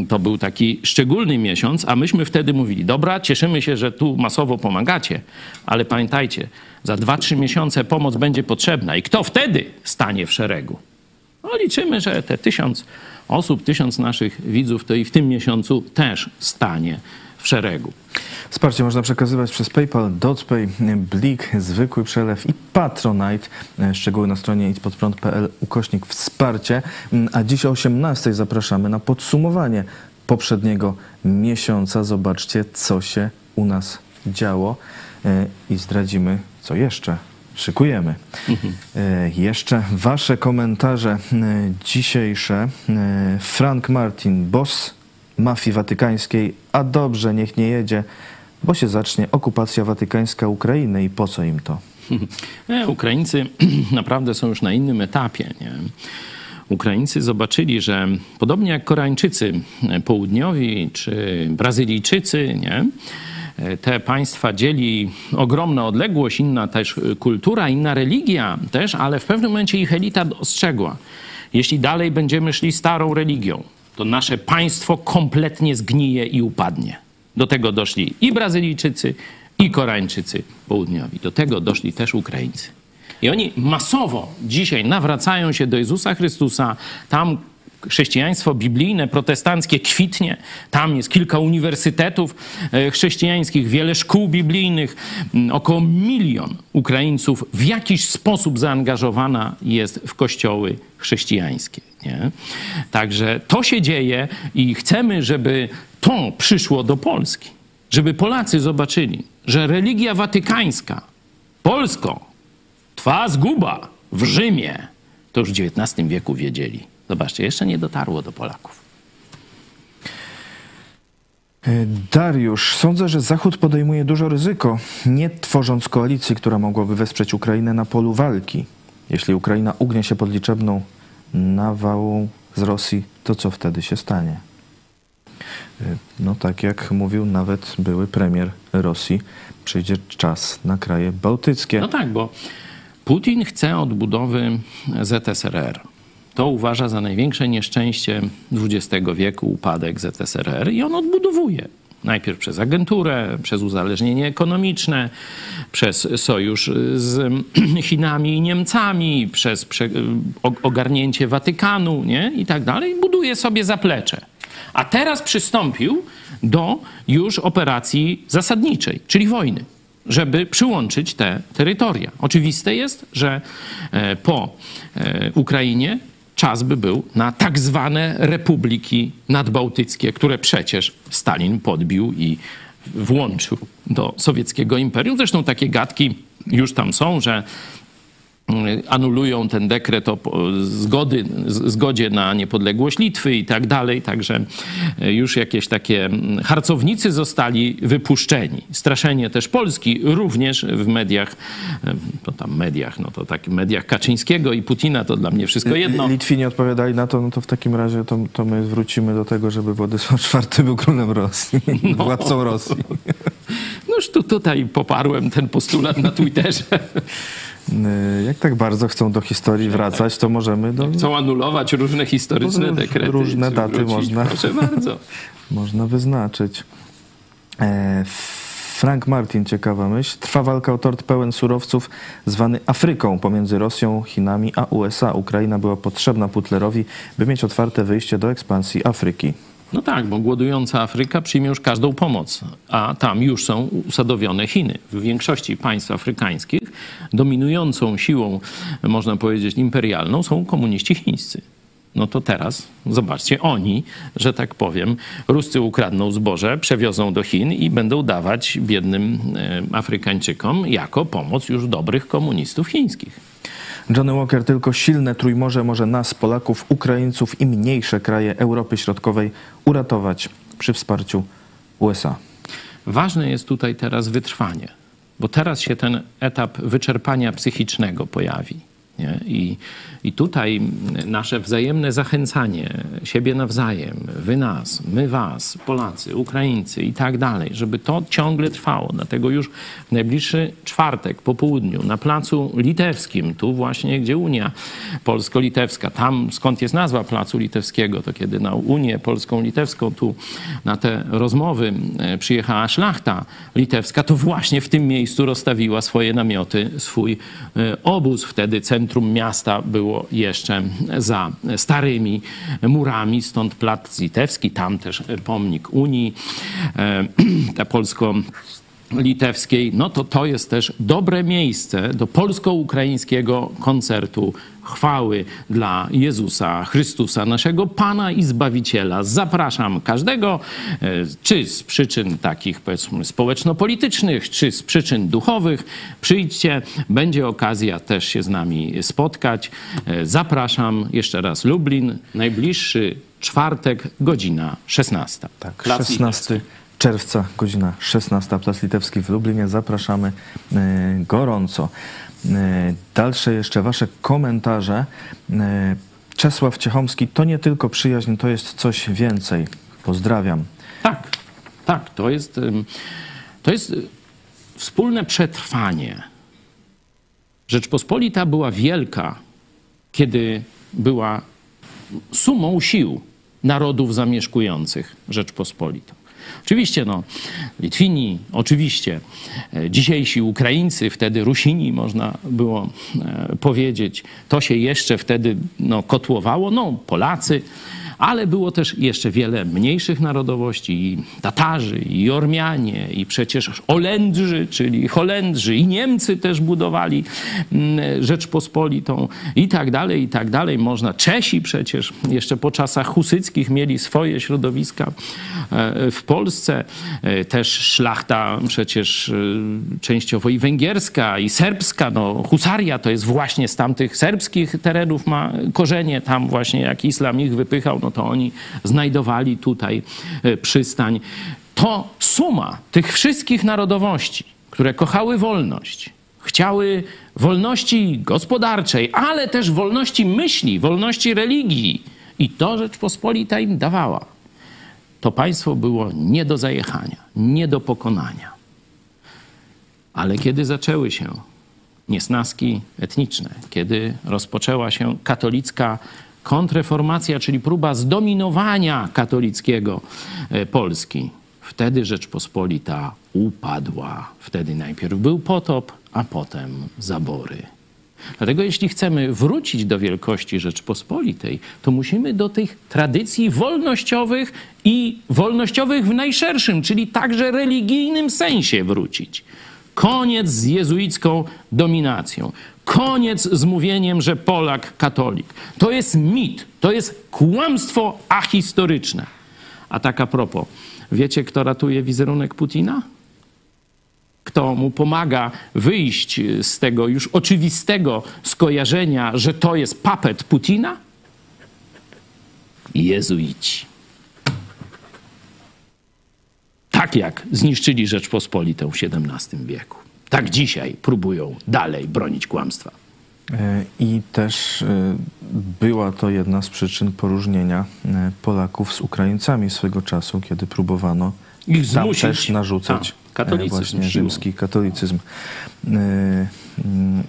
to był taki szczególny miesiąc, a myśmy wtedy mówili: Dobra, cieszymy się, że tu masowo pomagacie, ale pamiętajcie, za 2-3 miesiące pomoc będzie potrzebna. I kto wtedy stanie w szeregu? No, liczymy, że te tysiąc osób, tysiąc naszych widzów, to i w tym miesiącu też stanie szeregu. Wsparcie można przekazywać przez PayPal, DotPay, Blik, zwykły przelew i Patronite. Szczegóły na stronie idźpodprąd.pl ukośnik wsparcie. A dziś o 18 zapraszamy na podsumowanie poprzedniego miesiąca. Zobaczcie, co się u nas działo e, i zdradzimy, co jeszcze szykujemy. Mhm. Jeszcze wasze komentarze e, dzisiejsze. Frank Martin, boss mafii watykańskiej, a dobrze, niech nie jedzie, bo się zacznie okupacja watykańska Ukrainy i po co im to? Nie, (laughs) Ukraińcy (clears throat) naprawdę są już na innym etapie. Nie? Ukraińcy zobaczyli, że podobnie jak Koreańczycy południowi czy Brazylijczycy, nie? te państwa dzieli ogromna odległość, inna też kultura, inna religia też, ale w pewnym momencie ich elita dostrzegła. Jeśli dalej będziemy szli starą religią, to nasze państwo kompletnie zgnije i upadnie. Do tego doszli i Brazylijczycy, i Koreańczycy południowi. Do tego doszli też Ukraińcy. I oni masowo dzisiaj nawracają się do Jezusa Chrystusa. Tam chrześcijaństwo biblijne, protestanckie kwitnie. Tam jest kilka uniwersytetów e, chrześcijańskich, wiele szkół biblijnych. Mm, Około milion Ukraińców w jakiś sposób zaangażowana jest w kościoły chrześcijańskie. Nie? Także to się dzieje i chcemy, żeby to przyszło do Polski. Żeby Polacy zobaczyli, że religia watykańska, Polsko, twa zguba w Rzymie, to już w XIX wieku wiedzieli. Zobaczcie, jeszcze nie dotarło do Polaków. E, Dariusz, sądzę, że Zachód podejmuje dużo ryzyko, nie tworząc koalicji, która mogłaby wesprzeć Ukrainę na polu walki. Jeśli Ukraina ugnie się pod liczebną nawałą z Rosji, to co wtedy się stanie? E, No tak jak mówił nawet były premier Rosji, przyjdzie czas na kraje bałtyckie. No tak, bo Putin chce odbudowy ZSRR. To uważa za największe nieszczęście XX wieku, upadek ZSRR i on odbudowuje. Najpierw przez agenturę, przez uzależnienie ekonomiczne, przez sojusz z (clears throat) Chinami i Niemcami, przez ogarnięcie Watykanu nie? i tak dalej. Buduje sobie zaplecze. A teraz przystąpił do już operacji zasadniczej, czyli wojny żeby przyłączyć te terytoria. Oczywiste jest, że e, po e, Ukrainie czas by był na tak zwane republiki nadbałtyckie, które przecież Stalin podbił i włączył do sowieckiego imperium. Zresztą takie gadki już tam są, że anulują ten dekret o zgody, zgodzie na niepodległość Litwy i tak dalej. Także e, już jakieś takie mm, harcownicy zostali wypuszczeni. Straszenie też Polski również w mediach, e, to tam mediach, no to tak mediach Kaczyńskiego i Putina to dla mnie wszystko jedno. Litwini odpowiadali na to, no to w takim razie to, to my wrócimy do tego, żeby Władysław (laughs) IV był królem Rosji, No. (laughs) władcą Rosji. (laughs) Noż tu, tutaj poparłem ten postulat na Twitterze. Y, Jak tak bardzo chcą do historii wracać, to możemy do, Chcą anulować różne historyczne dekrety. różne daty wrócić. można. Proszę bardzo. (laughs) można wyznaczyć. E, Frank Martin, ciekawa myśl. Trwa walka o tort pełen surowców zwany Afryką pomiędzy Rosją, Chinami a USA. Ukraina była potrzebna Putlerowi, by mieć otwarte wyjście do ekspansji Afryki. No tak, bo głodująca Afryka przyjmie już każdą pomoc, a tam już są usadowione Chiny. W większości państw afrykańskich dominującą siłą, można powiedzieć, imperialną są komuniści chińscy. No to teraz zobaczcie, oni, że tak powiem, Ruscy ukradną zboże, przewiozą do Chin i będą dawać biednym e, Afrykańczykom jako pomoc już dobrych komunistów chińskich. Johnny Walker, tylko silne Trójmorze może nas, Polaków, Ukraińców i mniejsze kraje Europy Środkowej uratować przy wsparciu USA. Ważne jest tutaj teraz wytrwanie, bo teraz się ten etap wyczerpania psychicznego pojawi. Nie? I, I tutaj nasze wzajemne zachęcanie siebie nawzajem, wy nas, my was, Polacy, Ukraińcy i tak dalej, żeby to ciągle trwało. Dlatego już w najbliższy czwartek po południu na placu litewskim, tu właśnie gdzie Unia Polsko-Litewska, tam skąd jest nazwa placu litewskiego, to kiedy na Unię Polską-Litewską, tu na te rozmowy e, przyjechała szlachta litewska, to właśnie w tym miejscu rozstawiła swoje namioty, swój e, obóz. Wtedy centrum miasta było jeszcze za starymi murami, stąd plac litewski, tam też pomnik Unii, e, (clears throat) ta polsko litewskiej, no to to jest też dobre miejsce do polsko-ukraińskiego koncertu chwały dla Jezusa Chrystusa, naszego Pana i Zbawiciela. Zapraszam każdego, e, czy z przyczyn takich powiedzmy społeczno-politycznych, czy z przyczyn duchowych. Przyjdźcie, będzie okazja też się z nami spotkać. E, Zapraszam jeszcze raz Lublin, najbliższy czwartek, godzina 16. Tak, Plac 16 czerwca, godzina 16, Plac Litewski w Lublinie. Zapraszamy e, gorąco. E, Dalsze jeszcze Wasze komentarze. E, Czesław Ciechomski, to nie tylko przyjaźń, to jest coś więcej. Pozdrawiam. Tak, tak, to jest, to jest wspólne przetrwanie. Rzeczpospolita była wielka, kiedy była sumą sił narodów zamieszkujących Rzeczpospolitą. Oczywiście, no, Litwini, oczywiście, e, dzisiejsi Ukraińcy, wtedy Rusini, można było e, powiedzieć, to się jeszcze wtedy no, kotłowało, no, Polacy, ale było też jeszcze wiele mniejszych narodowości, i Tatarzy, i Ormianie, i przecież Olendrzy, czyli Holendrzy, i Niemcy też budowali mm, Rzeczpospolitą, i tak dalej, i tak dalej. Można, Czesi przecież jeszcze po czasach husyckich mieli swoje środowiska e, w Polsce. E, Też szlachta przecież e, częściowo i węgierska, i serbska. No, husaria to jest właśnie z tamtych serbskich terenów ma korzenie. Tam właśnie jak islam ich wypychał, no to oni znajdowali tutaj e, przystań. To suma tych wszystkich narodowości, które kochały wolność, chciały wolności gospodarczej, ale też wolności myśli, wolności religii. I to Rzeczpospolita im dawała. To państwo było nie do zajechania, nie do pokonania. Ale kiedy zaczęły się niesnaski etniczne, kiedy rozpoczęła się katolicka kontreformacja, czyli próba zdominowania katolickiego e, Polski, wtedy Rzeczpospolita upadła. Wtedy najpierw był potop, a potem zabory. Dlatego jeśli chcemy wrócić do wielkości Rzeczpospolitej, to musimy do tych tradycji wolnościowych i wolnościowych w najszerszym, czyli także religijnym sensie wrócić. Koniec z jezuicką dominacją. Koniec z mówieniem, że Polak katolik. To jest mit, to jest kłamstwo ahistoryczne. A tak a propos, wiecie, kto ratuje wizerunek Putina? Kto mu pomaga wyjść z tego już oczywistego skojarzenia, że to jest papet Putina? Jezuici. Tak jak zniszczyli Rzeczpospolitą w XVII wieku. Tak dzisiaj próbują dalej bronić kłamstwa. E, I też e, była to jedna z przyczyn poróżnienia e, Polaków z Ukraińcami swego czasu, kiedy próbowano Ich tam też narzucać A, katolicyzm, właśnie rzymski katolicyzm. Mm,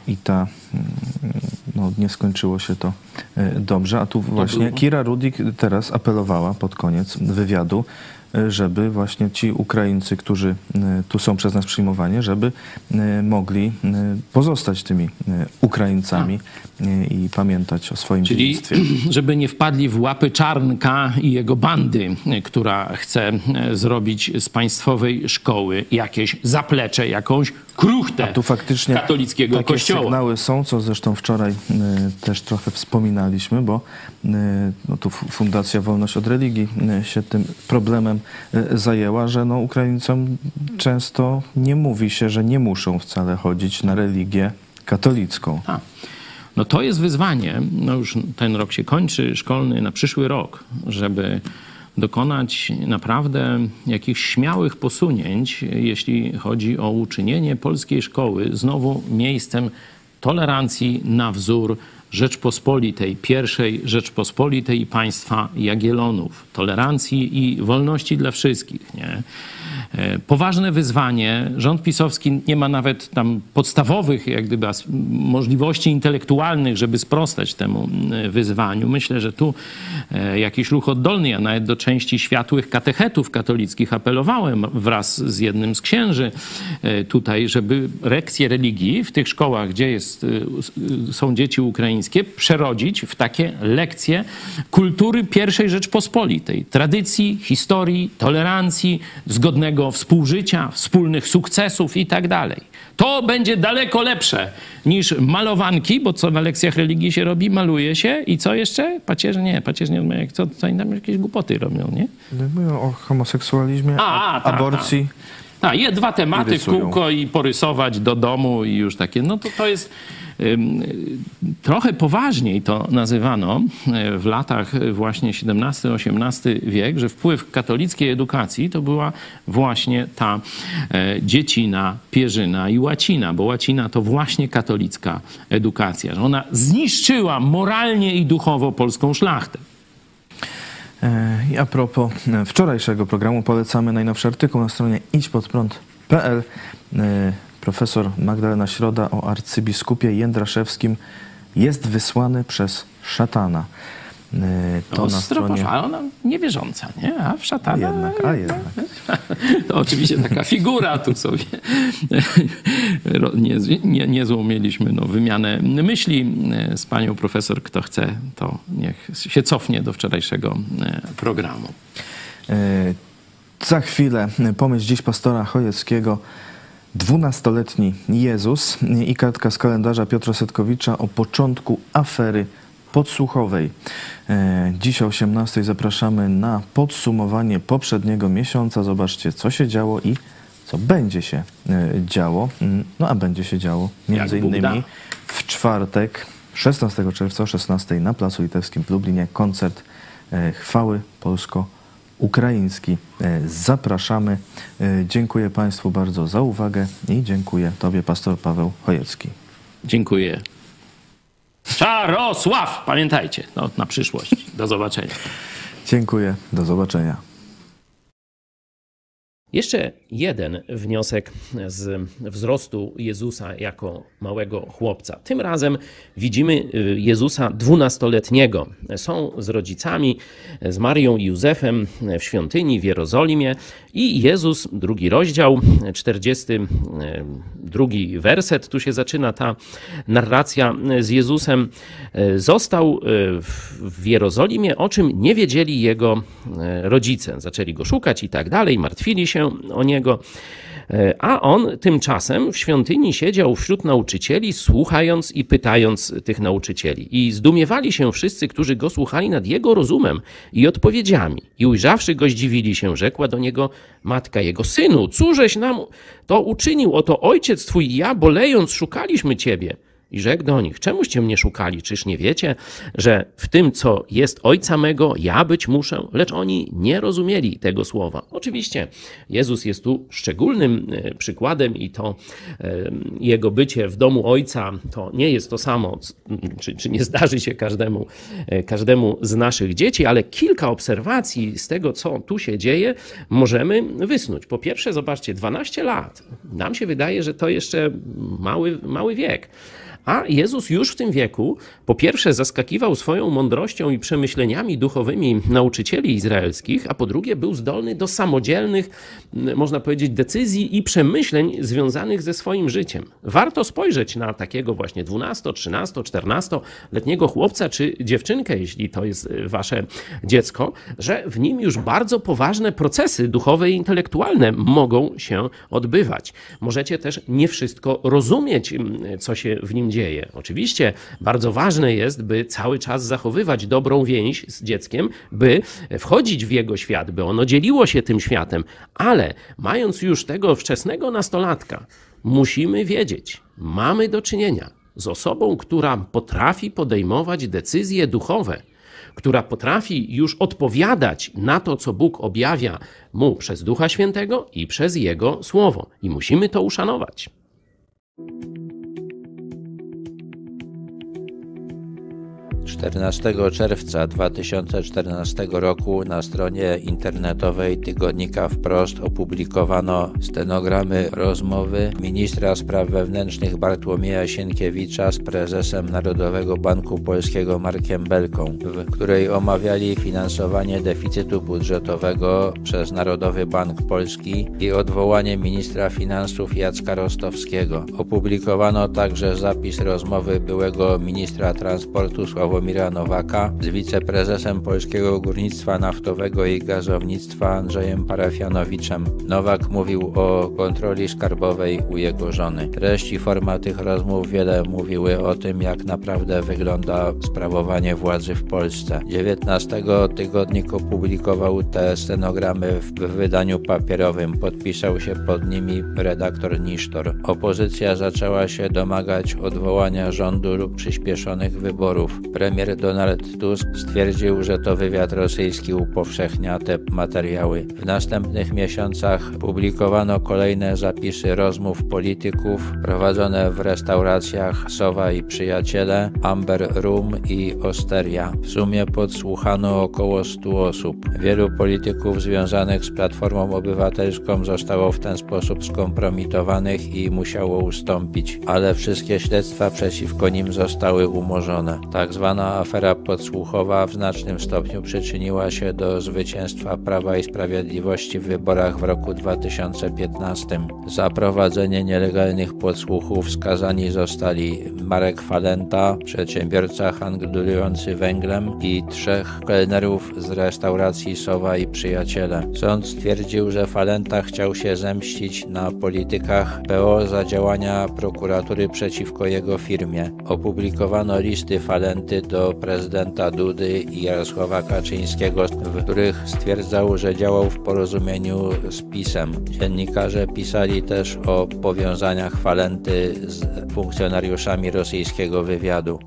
I ta, mm, no nie skończyło się to dobrze. A tu właśnie. Kira Rudik teraz apelowała pod koniec wywiadu, żeby właśnie ci Ukraińcy, którzy e, tu są przez nas przyjmowani, żeby e, mogli e, pozostać tymi Ukraińcami. E, i pamiętać o swoim Czyli dziedzictwie. (clears throat) żeby nie wpadli w łapy Czarnka i jego bandy, która chce e, zrobić z państwowej szkoły jakieś zaplecze, jakąś kruchtę Tu faktycznie katolickiego takie kościoła. sygnały są, co zresztą wczoraj y, też trochę wspominaliśmy, bo y, no tu Fu- Fundacja Wolność od Religii się tym problemem zajęła, że no Ukraińcom często nie mówi się, że nie muszą wcale chodzić na religię katolicką. A, no to jest wyzwanie, no już ten rok się kończy, szkolny, na przyszły rok, żeby dokonać naprawdę jakichś śmiałych posunięć, jeśli chodzi o uczynienie polskiej szkoły znowu miejscem tolerancji na wzór Rzeczpospolitej, pierwszej Rzeczpospolitej i państwa Jagiellonów, tolerancji i wolności dla wszystkich. Nie? E, Poważne wyzwanie. Rząd pisowski nie ma nawet tam podstawowych jak gdyby możliwości intelektualnych, żeby sprostać temu mm, wyzwaniu. Myślę, że tu e, jakiś ruch oddolny, ja nawet do części światłych katechetów katolickich apelowałem wraz z jednym z księży e, tutaj, żeby lekcje religii w tych szkołach, gdzie jest, są dzieci ukraińskie, przerodzić w takie lekcje kultury pierwszej Rzeczpospolitej. Tradycji, historii, tolerancji, zgodnego współżycia, wspólnych sukcesów i tak dalej. To będzie daleko lepsze niż malowanki, bo co na lekcjach religii się robi? Maluje się i co jeszcze? Pacierze nie, pacierze nie, jak co, co oni tam jakieś głupoty robią, nie? Mówią o homoseksualizmie, A, a, tak, aborcji. A, je dwa tematy kółko i porysować do domu i już takie. No to to jest Trochę poważniej to nazywano e, w latach właśnie XVII-XVIII wiek, że wpływ katolickiej edukacji to była właśnie ta e, dziecina, pierzyna i łacina, bo łacina to właśnie katolicka edukacja, że ona zniszczyła moralnie i duchowo polską szlachtę. E, I a propos wczorajszego programu polecamy najnowszy artykuł na stronie idźpodprąd.pl profesor Magdalena Środa o arcybiskupie Jędraszewskim jest wysłany przez szatana. E, to no, na stronie... ona niewierząca, nie? A w szatana... A jednak, a jednak. (laughs) To oczywiście taka figura tu sobie. (laughs) Nie, nie, niezłą mieliśmy no, wymianę myśli z panią profesor. Kto chce, to niech się cofnie do wczorajszego e, programu. E, za chwilę pomyśl dziś pastora Chojeckiego Dwunastoletni Jezus i kartka z kalendarza Piotra Setkowicza o początku afery podsłuchowej. E, dziś o 18 zapraszamy na podsumowanie poprzedniego miesiąca. Zobaczcie, co się działo i co będzie się e, działo. Mm, no a będzie się działo między innymi w czwartek, 16 czerwca o 16 na Placu Litewskim w Lublinie koncert e, chwały polsko ukraiński. E, zapraszamy. E, dziękuję Państwu bardzo za uwagę i dziękuję Tobie, pastor Paweł Chojecki. Dziękuję. Czarosław! Pamiętajcie, no, na przyszłość. Do zobaczenia. Dziękuję, do zobaczenia. Jeszcze jeden wniosek z wzrostu Jezusa jako małego chłopca. Tym razem widzimy y, Jezusa dwunastoletniego. Są z rodzicami, z Marią i Józefem w świątyni w Jerozolimie i Jezus, drugi rozdział, 42 werset, tu się zaczyna ta narracja z Jezusem, został w Jerozolimie, o czym nie wiedzieli jego rodzice. Zaczęli go szukać i tak dalej, martwili się o niego. E, a on tymczasem w świątyni siedział wśród nauczycieli, słuchając i pytając tych nauczycieli. I zdumiewali się wszyscy, którzy go słuchali nad jego rozumem i odpowiedziami. I ujrzawszy go, zdziwili się, rzekła do niego matka jego, synu, cóżeś nam to uczynił, oto ojciec twój i ja, bolejąc, szukaliśmy ciebie. I rzekł do nich: Czemuście mnie szukali? Czyż nie wiecie, że w tym, co jest ojca mego, ja być muszę? Lecz oni nie rozumieli tego słowa. Oczywiście Jezus jest tu szczególnym e, przykładem, i to e, jego bycie w domu ojca to nie jest to samo, czy, czy nie zdarzy się każdemu, e, każdemu z naszych dzieci, ale kilka obserwacji z tego, co tu się dzieje, możemy wysnuć. Po pierwsze, zobaczcie, 12 lat. Nam się wydaje, że to jeszcze mały, mały wiek. A Jezus już w tym wieku, po pierwsze, zaskakiwał swoją mądrością i przemyśleniami duchowymi nauczycieli izraelskich, a po drugie, był zdolny do samodzielnych, można powiedzieć, decyzji i przemyśleń związanych ze swoim życiem. Warto spojrzeć na takiego właśnie 12, 13, 14-letniego chłopca czy dziewczynkę, jeśli to jest wasze dziecko, że w nim już bardzo poważne procesy duchowe i intelektualne mogą się odbywać. Możecie też nie wszystko rozumieć, co się w nim dzieje. Oczywiście bardzo ważne jest, by cały czas zachowywać dobrą więź z dzieckiem, by wchodzić w jego świat, by ono dzieliło się tym światem, ale mając już tego wczesnego nastolatka, musimy wiedzieć, mamy do czynienia z osobą, która potrafi podejmować decyzje duchowe, która potrafi już odpowiadać na to, co Bóg objawia mu przez Ducha Świętego i przez Jego Słowo. I musimy to uszanować. 14 czerwca 2014 roku na stronie internetowej tygodnika Wprost opublikowano stenogramy rozmowy ministra spraw wewnętrznych Bartłomieja Sienkiewicza z prezesem Narodowego Banku Polskiego Markiem Belką, w której omawiali finansowanie deficytu budżetowego przez Narodowy Bank Polski i odwołanie ministra finansów Jacka Rostowskiego. Opublikowano także zapis rozmowy byłego ministra transportu Sławomira Sławomira Nowaka z wiceprezesem Polskiego Górnictwa Naftowego i Gazownictwa Andrzejem Parafianowiczem. Nowak mówił o kontroli skarbowej u jego żony. Treść i forma tych rozmów wiele mówiły o tym, jak naprawdę wygląda sprawowanie władzy w Polsce. 19 tygodnik opublikował te stenogramy w wydaniu papierowym. Podpisał się pod nimi redaktor Nisztor. Opozycja zaczęła się domagać odwołania rządu lub przyspieszonych wyborów. Premier Donald Tusk stwierdził, że to wywiad rosyjski upowszechnia te materiały. W następnych miesiącach publikowano kolejne zapisy rozmów polityków prowadzone w restauracjach Sowa i Przyjaciele, Amber Room i Osteria. W sumie podsłuchano około 100 osób. Wielu polityków związanych z Platformą Obywatelską zostało w ten sposób skompromitowanych i musiało ustąpić, ale wszystkie śledztwa przeciwko nim zostały umorzone. Tak zwana afera podsłuchowa w znacznym stopniu przyczyniła się do zwycięstwa Prawa i Sprawiedliwości w wyborach w roku 2015. Za prowadzenie nielegalnych podsłuchów skazani zostali Marek Falenta, przedsiębiorca handlujący węglem i trzech kelnerów z restauracji Sowa i Przyjaciele. Sąd stwierdził, że Falenta chciał się zemścić na politykach PO za działania prokuratury przeciwko jego firmie. Opublikowano listy Falenty do prezydenta Dudy i Jarosława Kaczyńskiego, w których stwierdzał, że działał w porozumieniu z PiSem. Dziennikarze pisali też o powiązaniach Falenty z funkcjonariuszami rosyjskiego wywiadu.